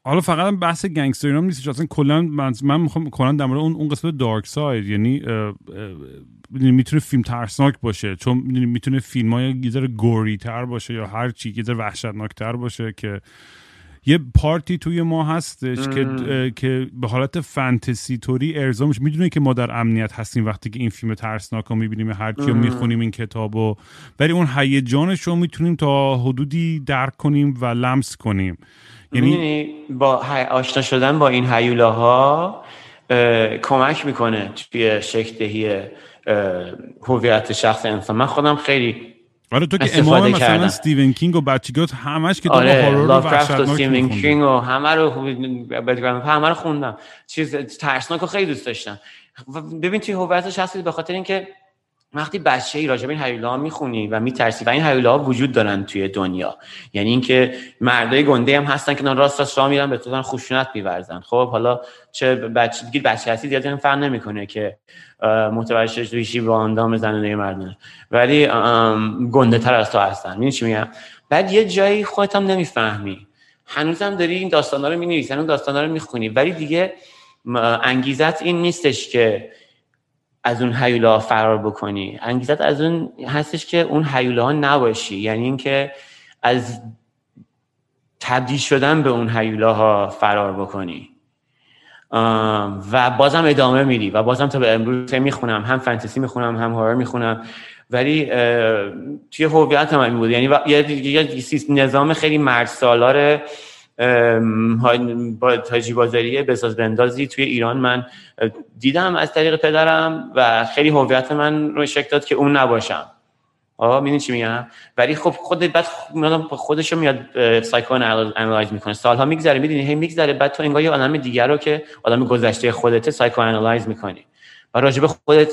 حالا فقط بحث گنگستر اینا نیست اصلا کلا من من می‌خوام کلا در مورد اون اون قسمت دارک ساید یعنی می‌تونه فیلم ترسناک باشه چون می‌تونه فیلم های یه گوری تر باشه یا هر چی یه وحشتناک تر باشه که یه پارتی توی ما هستش که که به حالت فانتزی توری ارضا میشه. می‌دونه که ما در امنیت هستیم وقتی که این فیلم ترسناک رو می‌بینیم هر کیو می‌خونیم این کتابو. ولی اون هیجانش رو می‌تونیم تا حدودی درک کنیم و لمس کنیم. یعنی با آشنا شدن با این هیولاها کمک می‌کنه توی شکل هویت شخص انسان. من خودم خیلی آره تو که امام مثلا کردن. استیون کینگ و بچگیات همش که آره هارور و استیون کینگ و همه رو همه رو خوندم. چیز ترسناک رو خیلی دوست داشتم. ببین توی هویتش هستی به خاطر اینکه وقتی بچه ای راجب این هیولا می‌خونی و میترسی و این هیولا وجود دارن توی دنیا یعنی اینکه مردای گنده هم هستن که راست راست راه میرن به تو خوشونت میورزن. خب حالا چه بچه دیگه بچه هستی زیاد هم فرق نمی‌کنه که متوجه شدی با اندام زنانه مردانه ولی گنده تر از تو هستن. می‌دونی چی میگم؟ بعد یه جایی خودت هم نمی‌فهمی. هنوزم داری این داستانا رو می‌نویسی اون داستانا رو می‌خونی. ولی دیگه انگیزت این نیستش که از اون حیوله فرار بکنی. انگیزت از اون هستش که اون حیوله ها نباشی. یعنی اینکه از تبدیل شدن به اون حیوله ها فرار بکنی. و بازم ادامه میدی و بازم تا به امروز می‌خونم هم فانتزی می‌خونم هم هارر می‌خونم. ولی توی هویت هم این بود. یعنی یه نظام خیلی مرد سالار با تاجر بازاری بساز بندازی توی ایران. من دیدم از طریق پدرم و خیلی هویت من رو شکل داد که اون نباشم. آه می‌دونی چی میگم؟ ولی خب خودت بعد خودش رو میاد psychoanalyze می‌کنه. سالها میگذره می‌دونی؟ هی میگذره. بعد تو انگار یه آدم دیگر رو که آدم گذشته خودت psychoanalyze می‌کنی. و راجع به خودت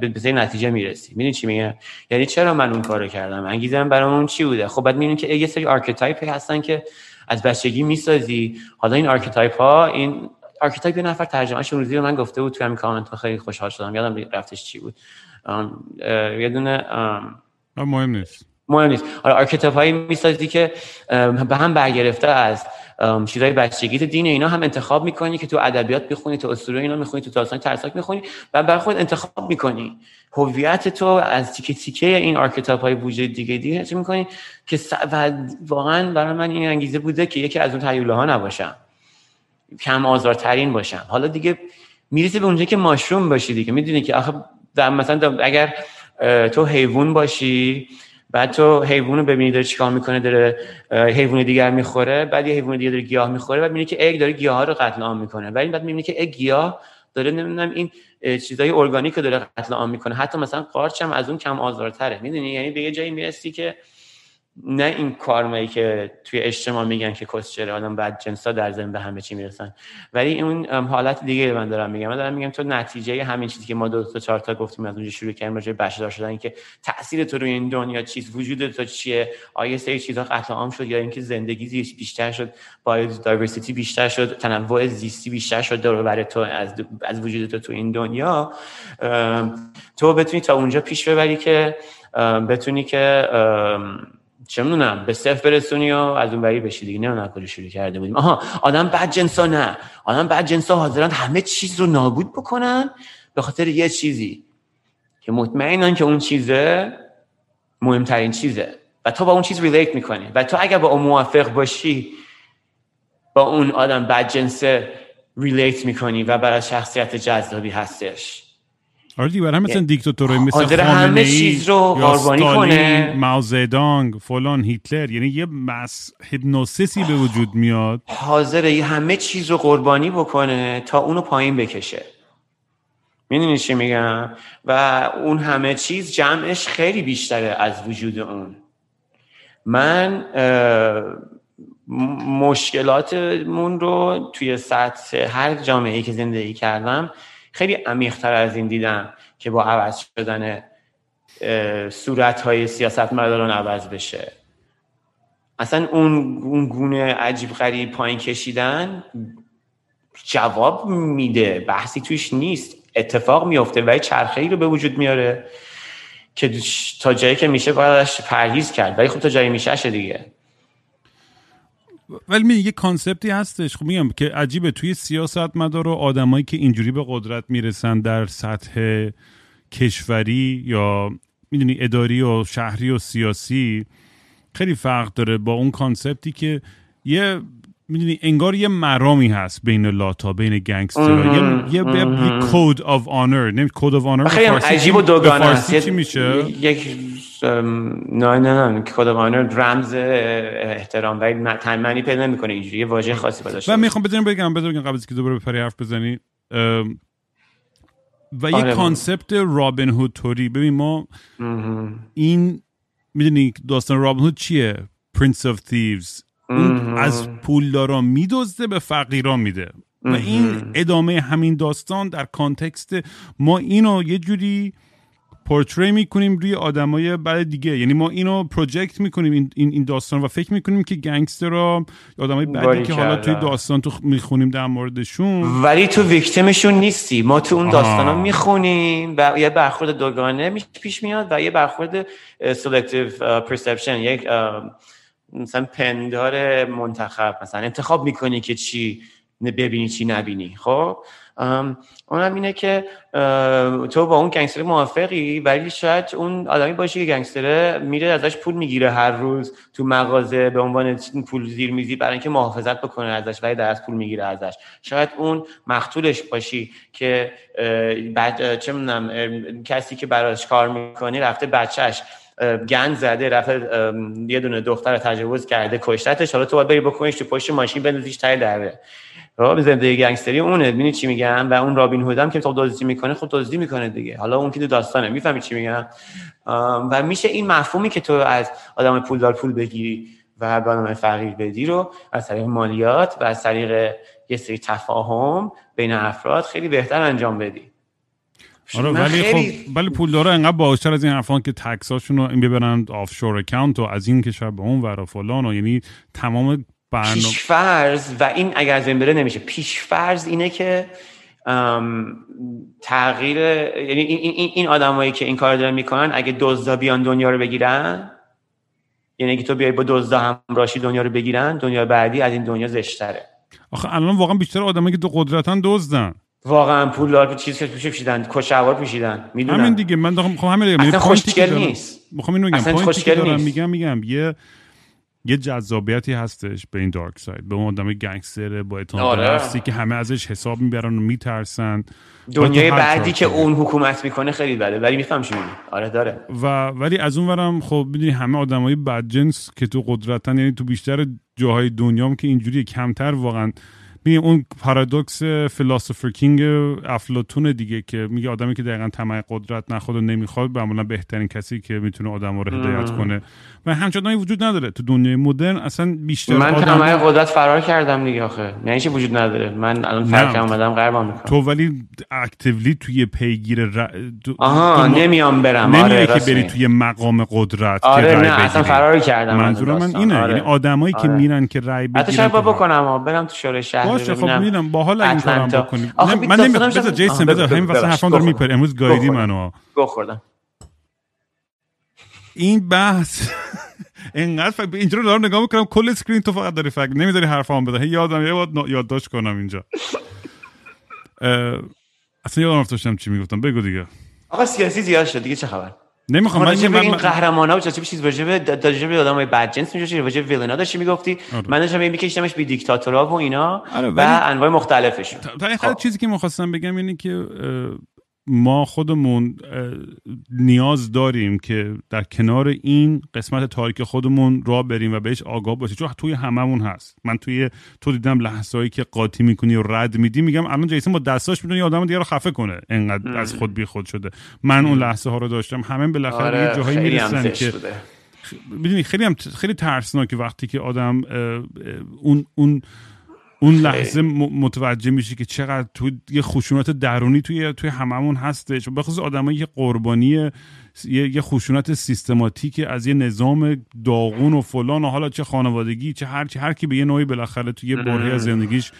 به نتیجه می‌رسی. می‌دونی چی میگم؟ یعنی چرا من اون کارو کردم؟ انگیزه من برای اون چی بوده؟ خب بعد می‌بینی که یه سری archetype هستن که از بچگی می‌سازی. حالا این archetype ها این archetype یه نفر ترجمهش روزی رو من گفته بود تو همین کامنت خیلی خوشحال شدم. یادم رفتش چی بود. یه دونه مهم نیست. مهم نیست. آره archetype هایی می‌سازی که به هم برگرفته از چیزای بچگی دین اینا هم انتخاب می‌کنی که تو ادبیات می‌خونی تو اسطوره اینا می‌خونی تو داستان ترسناک می‌خونی و برای خود انتخاب می‌کنی. هویت تو از تیکه تیکه این archetype های وجود دیگه دیگه چه می‌کنی؟ که و واقعا برای من این انگیزه بوده که یکی از اون تیوله ها نباشم. کم آزارترین باشم. حالا دیگه می‌رسی به اونجا که ماشروم باشی دیگه. می‌دونی که آخه مثلا اگر تو حیوان باشی بعد تو حیوان رو ببینی داره چیکار می‌کنه داره حیوان دیگر می‌خوره بعد یه حیوان دیگه داره گیاه می‌خوره بعد می‌بینی که اگ داره گیاه ها رو قتل عام می‌کنه. ولی بعد می‌بینی که اگ گیاه داره نمی‌دونم این چیزای ارگانیک رو داره قتل عام می‌کنه. حتی مثلا قارچ هم از اون کم آزارتره. می‌دونی؟ یعنی به یه جایی می‌رسی که نه این کارمایی که توی اجتماع میگن که کسچره آدم بعد جنسا در زمین به همه چی می‌رسن. ولی اون حالت دیگه من دارم میگم. من دارم میگم تو نتیجه همین چیزی که ما دو تا چهار تا گفتیم از اونجا شروع کردیم راجع بشر شدن که تاثیر تو روی این دنیا چیز وجود تو چیه آیا سری چیزا قتل عام شد یا اینکه زندگی بیشتر شد با دایورسیتی بیشتر شد تنوع زیستی بیشتر شد دور بر تو از از وجود تو تو این دنیا. تو بتونی تا اونجا پیش ببری که بتونی که چه می‌دونم به صفر برسونی و از اون بری بشی دیگه. نه کلی شروع کرده بودیم. آها آدم بعد جنسا نه. آدم بعد جنسا حاضرن همه چیز رو نابود بکنن به خاطر یه چیزی. که مطمئنن که اون چیزه مهمترین چیزه. و تو با اون چیز ریلیت می‌کنی. و تو اگر با اون موافق باشی با اون آدم بعد جنسه ریلیت می‌کنی و برای شخصیت جذابی هستش. آره دیگه برای مثلا دیکتاتورای مثل خامنه همه چیز رو قربانی کنه. ماوزدانگ فلان هیتلر یعنی یه مس هیپنوسیسی به وجود میاد. حاضره همه چیز رو قربانی بکنه تا اونو پایین بکشه. می‌دونی چی میگم؟ و اون همه چیز جمعش خیلی بیشتره از وجود اون. من مشکلاتمون رو توی سطح هر جامعه که زندگی کردم خیلی عمیقتر از این دیدم که با عوض شدن صورت های سیاست عوض بشه. اصلا اون, اون گونه عجیب غریب پایین کشیدن جواب میده. بحثی توش نیست. اتفاق میفته و چرخه رو به وجود میاره که تا جایی که میشه بایدش پرهیز کرد. ولی خب تا جایی میشه دیگه. ولی یه concept ی هستش. خب میگم که عجیبه. توی سیاست مدار و آدمایی که اینجوری به قدرت می‌رسن در سطح کشوری یا می‌دونی اداری و شهری و سیاسی خیلی فرق داره با اون concept ی که یه می‌دونی انگار یه مرامی هست بین لاتا بین گنگستر یه یه code of honor نمی code of honor خیلی عجیب و دوگانه چی میشه؟ یک نه نه نه کد رمز احترام ولی معنی پیدا نمی‌کنه اینجوری یه واژه خاصی باشه و می‌خوام بدونم بگم بگم قبل از که دوباره بپری حرف بزنی و یه concept Robin Hood theory. ببین ما این می‌دونی داستان رابن هود چیه؟ Prince of Thieves. اون از پولدارا میدزده به فقیران میده. و این ادامه همین داستان در context ما اینو یه جوری portray می‌کنیم روی آدمای بعد دیگه. یعنی ما اینو project می‌کنیم این, این داستان و فکر می‌کنیم که گنگستر را آدمای بعدی که حالا توی داستان تو می‌خونیم در موردشون. ولی تو victim شون نیستی. ما تو اون داستان ها می‌خونیم و یه برخورد دوگانه پیش میاد و یه برخورد selective perception یک مثلا پندار منتخب. مثلا انتخاب می‌کنی که چی ببینی چی نبینی. خب؟ اونم اینه که تو با اون گنگستر موافقی ولی شاید اون آدمی باشی که گنگستره میره ازش پول می‌گیره هر روز تو مغازه به عنوان پول زیر میزی برای اینکه محافظت بکنه ازش ولی در از پول می‌گیره ازش. شاید اون مقتولش باشی که بعد چه می‌دونم کسی که براش کار می‌کنی رفته بچهش گند زده رفته یه دونه دختر تجاوز کرده کشتتش. حالا تو باید بری بکنیش تو پشت ماشین بندازیش تای دره. خب زندگی گنگستری اونه. ببینید چی میگم؟ و اون رابین هودم که تو دزدی می‌کنه خب دزدی می‌کنه دیگه. حالا اون که تو داستانه. می‌فهمی چی میگم؟ و میشه این مفهومی که تو از آدم پولدار پول بگیری و به آدم فقیر بدی رو از طریق مالیات و از طریق یه سری تفاهم بین افراد خیلی بهتر انجام بدی. آره ولی خیلی... خب ولی پولدارا انقدر باهوشتر از این حرفان که تکساشون رو این ببرن آفشور اکانت و از این کشور به اون ور فلان و یعنی تمام برنامه فرض و این اگر از این بره نمیشه. پیش فرض اینه که تغییر یعنی این, این, این آدمایی که این کار دارن می‌کنن اگه دزدا بیان دنیا رو بگیرن یعنی اگه تو بیای با دزدا همراشی دنیا رو بگیرن دنیا بعدی از این دنیا زشتره. آخه الان واقعا بیشتر آدمایی که تو قدرتن دزدن. واقعا پولدار چیز که پوشیدن کشاور پوشیدن می‌دونم. همین دیگه. من دارم خب همین دیگه. اصلا خوشگل نیست. می‌خوام اینو بگم. دارم میگم میگم. یه یه جذابیتی هستش به این دارک ساید به اون آدم گنگستر با اتهام آره. که همه ازش حساب می‌برن و میترسن. دنیای بعدی که اون حکومت می‌کنه خیلی بده ولی میفهم چی آره داره. و ولی از اون ورم خب می‌دونی همه آدمای بدجنس که تو قدرتن یعنی تو بیشتر جاهای دنیام که اینجوری کمتر واقعا. می اون پارادوکس فلسفر کینگ افلاتون دیگه که میگه آدمی که دقیقا طمع قدرت نخواد و نمی‌خواد معمولا بهترین کسی که می‌تونه آدم رو هدایت کنه. و همچنان وجود نداره. تو دنیای مدرن اصلا بیشتر من آدم طمع قدرت فرار کردم دیگه آخه. یعنی چی وجود نداره؟ من الان فرق اومدم غربام می‌کنم تو ولی اکتیولی توی پیگیر ر... آها نمیام برم. آره که بری توی مقام قدرت آره که نه اصلا فرار کردم. منظورم من اینه. آره. یعنی آدمایی آره. که میرن که رای بگیرن حتی شاید بکنم برم تو شورای شهر باشه خب میرم. باحال این کارم بکنیم. من نمی‌خوام. بذار جیسون بذار. همین واسه حرفام داره میپره. امروز گایدی منو. گو خوردم این بحث اینقدر فکر اینجا رو دارم نگاه می‌کنم کل اسکرین تو فقط داری فکر نمی‌ذاری حرفام بده یادم یه بار یادداشت کنم اینجا. اصلا یادم رفتم چی می‌گفتم. بگو دیگه. آقا سیاسی زیاد شد دیگه چه خبر؟ نمی‌خوام من من این قهرمانا و چه چیز راجع به راجع به آدمای بد جنس میشه راجع به ویلنا داشتی می‌گفتی؟ آره. من داشتم میکشیدمش به دیکتاتورا و اینا آره و انواع مختلفش تا خب. چیزی که می‌خواستم بگم اینه که ما خودمون نیاز داریم که در کنار این قسمت تاریک خودمون را بریم و بهش آگاه باشیم. چون توی هممون هست. من توی تو دیدم لحظه‌ای که قاطی می‌کنی و رد میدی میگم الان جیسون با دستاش می‌تونه آدم دیگه رو خفه کنه. انقدر از خود بی خود شده. من اون لحظه ها رو داشتم. همه بالاخره آره یه جاهایی می‌رسن که می‌دونی خیلی هم خیلی ترسناکه وقتی که آدم اون اون اون لحظه متوجه میشه که چقدر تو یه خشونت درونی توی توی هممون هستش. به خصوص آدمایی که قربانی یه خشونت سیستماتیک از یه نظام داغون و فلان و حالا چه خانوادگی چه هر چی هر کی به یه نوعی بالاخره توی یه برهه از زندگیش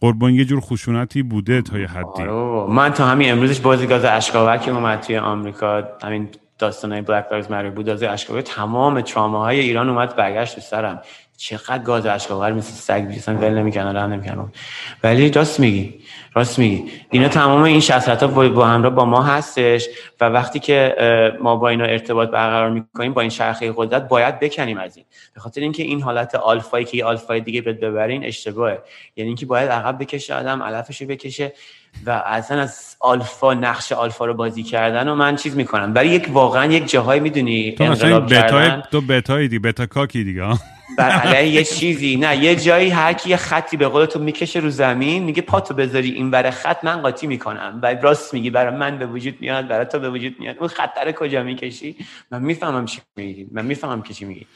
قربانی یه جور خشونتی بوده تا یه حدی. آره من تا همین امروزش بازی گاز اشک‌آور که اومد توی آمریکا. همین داستانای Black Lives Matter بود. از اشک‌آور تمام تراماهای ایران اومد برگشت سرم. چقدر گاز اشکاور مثل سگ بیسن ول نمی‌کنن راه نمی‌کنن ولی راست میگی راست میگی. اینا تمام این شخصیت ها با همراه با ما هستش و وقتی که ما با اینا ارتباط برقرار می‌کنیم با این شرخه قدرت باید بکنیم از این. به خاطر اینکه این حالت آلفایی که آلفای دیگه بد ببرین اشتباهه. یعنی اینکه باید عقب بکشه آدم علفش بکشه و اصلا از آلفا نقش آلفا رو بازی کردن و من چیز می‌کنم. ولی یک واقعا یک جاهایی می‌دونی تو انقلاب کردن. تو بتای دی بتا کاکی دیگه بر علیه یه چیزی. نه یه جایی هر یه خطی به قول تو می‌کشه رو زمین میگه پاتو بذاری این بر خط من قاطی می‌کنم. و راست میگی برای من به وجود میاد برای تو به وجود میاد. اون خط کجا می‌کشی؟ من می‌فهمم چی میگی. من می‌فهمم که چی میگی.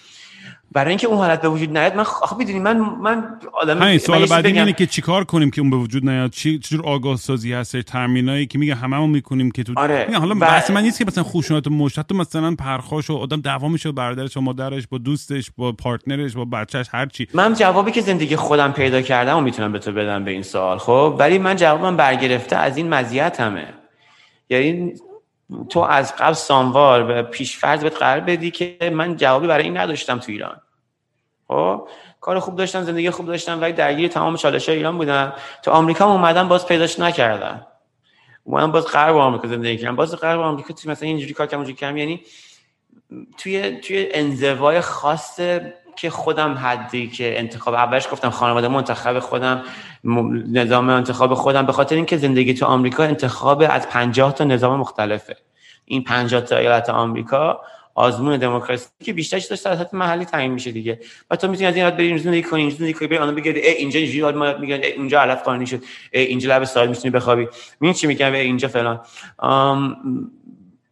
برای اینکه اون حالت به وجود نیاد من خب می‌دونی من من آدم همین سوال بعدی اینه که چیکار کنیم که اون به وجود نیاد؟ چی چجور آگاه سازی هست ترمینایی که میگه هممون می‌کنیم که تو آره. حالا و... بحث من نیست که مثلا خشونت مشت حتی مثلا پرخاش و آدم دعوا میشه برادرش و مادرش با دوستش با پارتنرش با بچهش هر چی. من جوابی که زندگی خودم پیدا کردم و می‌تونم به تو بدم به این سوال خب؟ ولی من جوابم برگرفته از این مزیت همه یعنی تو از قبل سانوار به پیش فرض بهت قرار بدی که من جوابی برای این نداشتم تو ایران. خب؟ کار خوب داشتم زندگی خوب داشتم ولی درگیر تمام چالش ایران بودم. تو آمریکا اومدم باز پیداش نکردم. اومدم باز غرب آمریکا زندگی کردم. باز غرب آمریکا تو مثلا اینجوری کار کردم اونجوری کردم. یعنی توی توی انزوای خاص که خودم حدی که انتخاب اولش گفتم خانواده منتخب خودم نظام انتخاب خودم. به خاطر اینکه زندگی تو آمریکا انتخاب از 50 تا نظام مختلفه. این 50 تا ایالت آمریکا آزمون دموکراسی که بیشتر داشت سطح محلی تعیین میشه دیگه. و تو می‌تونی از این حد بری زندگی کنی اینجا زندگی کنی بری آنها بگردی اینجا اینجوری ما میگن اونجا علف قانونی شد اینجا لب سال می‌تونی بخوابی. میگن چی میگن اینجا فلان.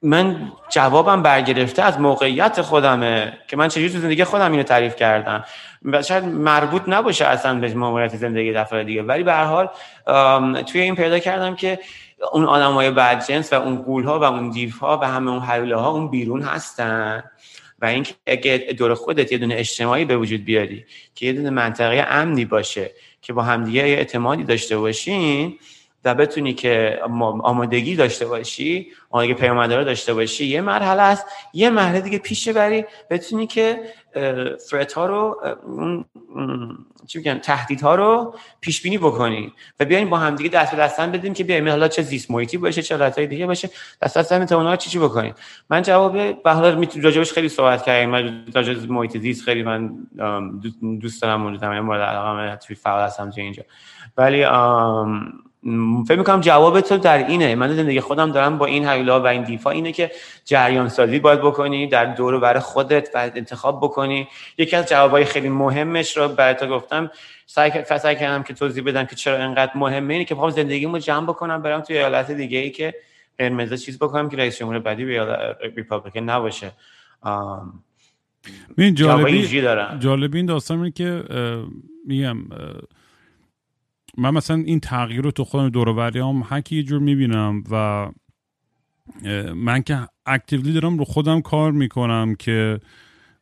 من جوابم برگرفته از موقعیت خودمه که من چجوری تو زندگی خودم اینو تعریف کردم. و شاید مربوط نباشه اصلا به موقعیت زندگی دفعه دیگه. ولی به هر حال توی این پیدا کردم که اون آدمای بدجنس و اون قولها و اون دیوها و همه اون حلوله ها اون بیرون هستن. و اینکه اگه دور خودت یه دونه اجتماعی به وجود بیاری که یه دونه منطقه امنی باشه که با همدیگه اعتمادی داشته باشین و بتونی که آمادگی داشته باشی آمادگی پیامدار داشته باشی یه مرحله است یه مرحله دیگه پیش بری بتونی که فرت ها رو چی میگن ها رو پیش بینی بکنی و بیاین با هم دیگه دست به دستن بدیم که بیایم حالا چه زیست محیطی باشه چه های دیگه باشه دست دست هم اونها چی چی بکنیم. من جواب به حالا راجبش خیلی صحبت کردیم من راجب محیط زیست خیلی من دوست دارم مورد مورد علاقه توی فعال هستم تو اینجا. ولی فکر می‌کنم جواب تو در اینه. من زندگی خودم دارم با این حیولا و این دیفا. اینه که جریان سازی باید بکنی در دور بر خودت و انتخاب بکنی. یکی از جوابای خیلی مهمش رو برای تو گفتم. سعی کردم که توضیح بدم که چرا اینقدر مهمه. اینه که بخوام زندگیمو جمع بکنم برم توی ایالت دیگه ای که قرمز چیز بکنم که رئیس جمهور بعدی ریپابلیکن نباشه. این جالبی جالبی این داستان اینه که میگم من مثلا این تغییر رو تو خودم دور هم هر یه جور می‌بینم و من که اکتیولی دارم رو خودم کار می‌کنم که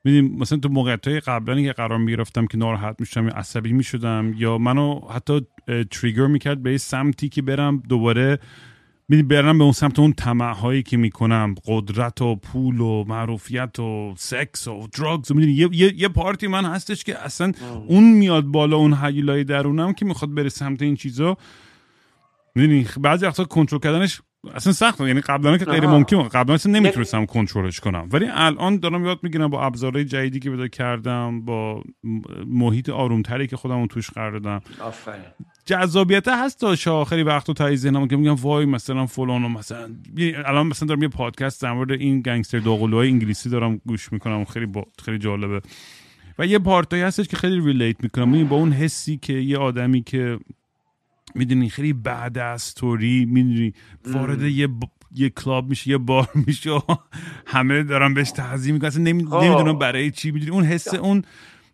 میدیم مثلا تو موقعیت های قبلا که قرار می‌گرفتم که ناراحت می‌شدم یا عصبی می‌شدم یا منو حتی تریگر می‌کرد به سمتی که برم دوباره میدی برم به اون سمت اون طمع هایی که می‌کنم قدرت و پول و معروفیت و سکس و دراگز و می‌دونی یه،, یه،, پارتی من هستش که اصلا اون میاد بالا اون حیلای درونم که می‌خواد بره سمت این چیزا. می‌دونی بعضی وقتا کنترل کردنش اصلا سخت یعنی قبلا که غیر ممکن قبلا اصلا نمی‌تونستم کنترلش کنم. ولی الان دارم یاد می‌گیرم با ابزارهای جدیدی که پیدا کردم با محیط آرومتری که خودم توش قرار دادم. جذابیت هست تا آخری وقت و تایی ذهنم که میگم وای مثلا فلان و مثلا الان مثلا دارم یه پادکست در مورد این گنگستر دوقلوهای انگلیسی دارم گوش می‌کنم. خیلی با... خیلی جالبه. و یه part هایی هستش که خیلی relate می‌کنم. با اون حسی که یه آدمی که می‌دونی خیلی بعد از ستوری می‌دونی وارد یه یه club میشه یه بار میشه و همه دارن بهش تعظیم می‌کنن اصلا خب. نمی‌دونم برای چی می‌دونی. اون حس اون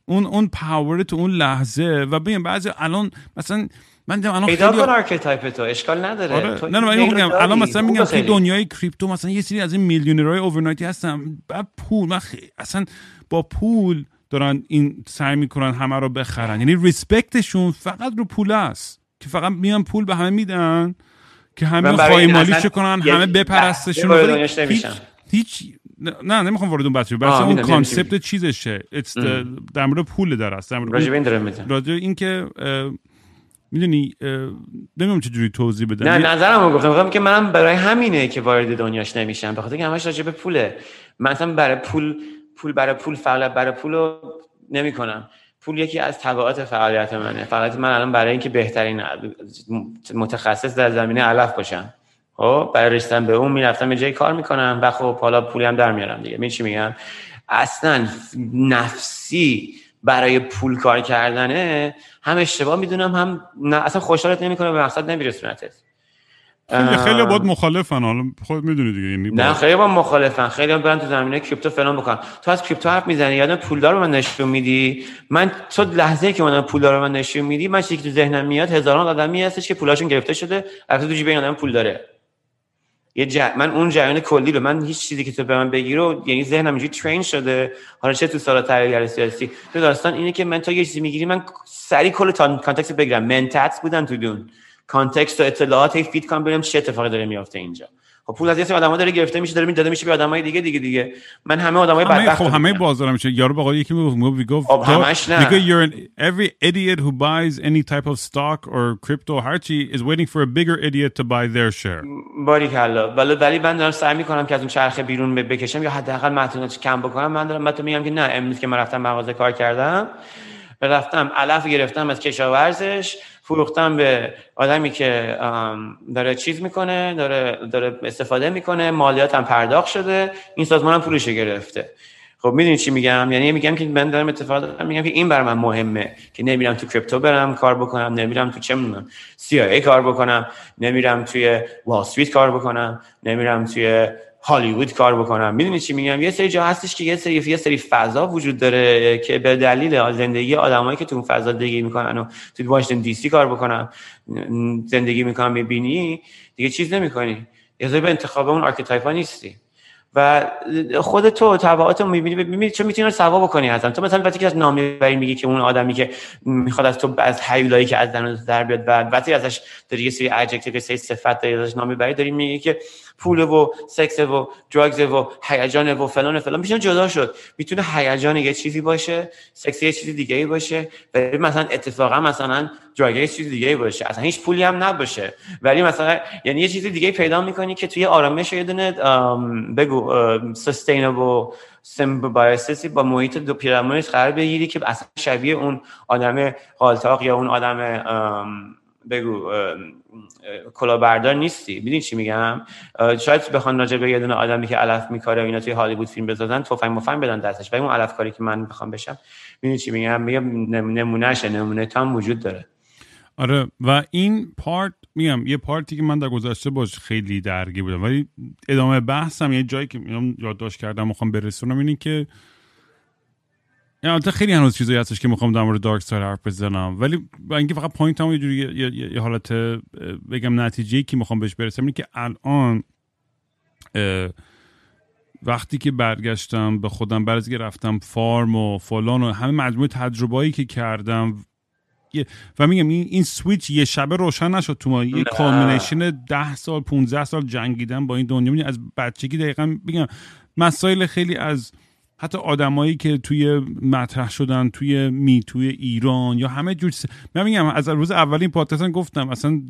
اون اون power تو اون لحظه و ببین بعضی الان مثلا من الان پیدا کن archetype تو اشکال نداره. آره. نه نه من الان مثلا میگم که دنیای crypto مثلا یه سری از این میلیونرهای overnight ی هستن بعد پول من اصلا با پول دارن این سعی می‌کنن همه رو بخرن. یعنی ریسپکتشون فقط رو پول است. که فقط میان پول به همه میدن که همه خواهی مالیش کنن همه بپرستشون هیچ, هیچ نه نمی‌خوام وارد اون بحث بس اون کانسپت چیزشه در مورد پول در است در مورد راجع این که می‌دونی نمی‌دونم چه جوری توضیح بدم. نه نظرم رو گفتم گفتم که منم برای همینه که وارد دنیاش نمیشم بخاطر که همش راجع به پوله. مثلا برای پول پول برای پول فعالیت برای پول رو نمی‌کنم. پول یکی از تبعات فعالیت منه. فعالیت من الان برای اینکه بهترین متخصص در زمینه علف باشم. خب برای رسیدن به اون می‌رفتم یه جایی کار می‌کنم و خب حالا پولی هم در میارم دیگه. می چی میگم؟ اصلا نفسی برای پول کار کردنه هم اشتباه می‌دونم هم نه اصلا خوشحالت نمی‌کنه به مقصد نمیرسونتت خیلی باید مخالفن. حالا خود می‌دونی دیگه یعنی نه خیلی با مخالفن. خیلی هم برن تو زمینه کریپتو فلان بکن تو از کریپتو حرف می‌زنی؟ یادم پولدار رو من نشون میدی؟ من تو لحظه که من پولدار رو من نشون میدی من چیزی تو ذهنم میاد هزاران آدمی هستش که پولاشون گرفته شده البته تو جیب این آدم پول داره. یه من اون جریان کلی رو من هیچ چیزی که تو به من بگی رو یعنی ذهنم اینجوری ترین شده. حالا چه تو سال تحلیل سیاسی؟ تو داستان اینه که من تو یه چیزی می‌گیری من سری کل کانتکست بگیرم. منتکس بودن تو دون. context و اطلاعات fit کنم ببینم چه اتفاقی داره میافته اینجا. خب پول از یه سری آدم‌ها داره گرفته میشه داره می‌داده میشه به آدمای دیگه دیگه دیگه. من همه آدمای بدبخت خب همه بازار میشه. یارو قول یکی می‌گفت می‌گفت خب همش نه. میگه you're an every idiot who buys any type of stock or crypto هرچی is waiting for a bigger idiot to buy their share. باری کلا. ولی ولی من دارم سعی می‌کنم که از اون چرخه بیرون بکشم یا حداقل متونات کم بکنم. من دارم من میگم که نه امروز که من رفتم مغازه کار کردم رفتم علف گرفتم از کشاورزش. فروختن به آدمی که داره چیز می‌کنه داره داره استفاده می‌کنه مالیات هم پرداخت شده این سازمان هم پولش گرفته. خب می‌دونی چی میگم؟ یعنی میگم که من دارم اتفاق دارم میگم که این بر من مهمه که نمیرم تو کریپتو برم کار بکنم نمیرم تو چه می‌دونم CIA کار بکنم نمیرم توی وال کار بکنم نمیرم توی هالیوود کار بکنم. می‌دونی چی میگم؟ یه سری جا هستش که یه سری یه سری فضا وجود داره که به دلیل زندگی آدمایی که تو اون فضا زندگی می‌کنن و تو واشنگتن دی سی کار بکنم زندگی می‌کنم می‌بینی؟ دیگه چیز نمی‌کنی. یه به انتخاب اون نیستی. و خود تو تبعات می‌بینی ببینی چه می‌تونی سوا بکنی ازم تو مثلا وقتی که از نامی بری میگی که اون آدمی که می‌خواد از تو از حیولایی که از زن در بیاد و وقتی ازش داری یه سری ادجکتیو یه سری صفت داری ازش نامی بری داری میگی که پول و سکس و درگز و هیجان و فلان و فلان. میشه جدا شد. می‌تونه هیجان یه چیزی باشه سکس یه چیزی دیگه ای باشه ولی مثلا اتفاقا مثلا درگ یه چیزی دیگه باشه اصلا هیچ پولی هم نباشه. ولی مثلا یعنی یه چیزی دیگه پیدا می‌کنی که توی آرامش یه دونه بگو سستینبل سمبایسیسی با محیط دو پیرامونش قرار بگیری که اصلا شبیه اون آدم قالتاق یا اون آدم بگو کلاهبردار نیستی. می‌دونی چی میگم؟ شاید بخوان راجع به یه دونه آدمی که علف میکاره اینا توی هالیوود فیلم بسازن تفنگ مفنگ بدن دستش. ولی اون علف کاری که من بخوام بشم می‌دونی چی میگم؟ میگم نمونهشه نمونه تام وجود داره. آره و این part میگم یه part ی که من در گذشته باش خیلی درگیر بودم. ولی ادامه بحثم یه جایی که یادداشت کردم می‌خوام برسونم اینه که البته خیلی هنوز چیزایی هستش که می‌خوام در مورد dark side حرف بزنم. ولی اینکه فقط point م یه جوری یه, حالت بگم نتیجه که می‌خوام بهش برسم اینه که الان وقتی که برگشتم به خودم بعد از رفتم farm و فلان و همه مجموعه تجربهایی که کردم و میگم این این سویچ یه شبه روشن نشد تو ما. یه combination ده سال 15 سال جنگیدن با این دنیا. از بچگی دقیقا بگم مسائل خیلی از حتی آدمایی که توی مطرح شدن توی می توی ایران یا همه جور من میگم از روز اولین پادکست گفتم اصلا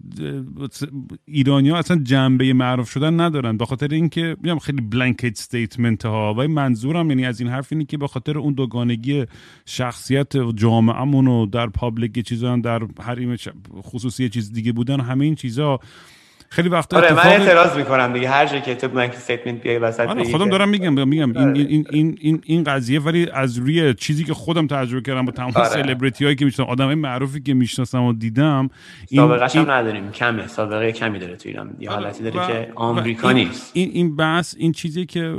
ایرانی ها اصلا جنبه معروف شدن ندارن. به خاطر اینکه میگم خیلی blanket statement ها و منظورم یعنی از این حرف اینه که به خاطر اون دوگانگی شخصیت جامعهمون و در public چیزا در حریم خصوصی چیز دیگه بودن همه این چیزها خیلی وقتا آره من اعتراض می‌کنم دیگه هر جایی که تو blanket statement بیای وسط آره خودم دارم میگم میگم این, آره. این, این, این, این قضیه ولی از روی چیزی که خودم تجربه کردم با تمام آره. سلبریتی هایی که می‌شناسم آدمای معروفی که می‌شناسم و دیدم این سابقه این... نداریم کمه سابقه کمی داره تو ایران یه آره، حالتی داره که آمریکا نیست این این بحث این چیزی که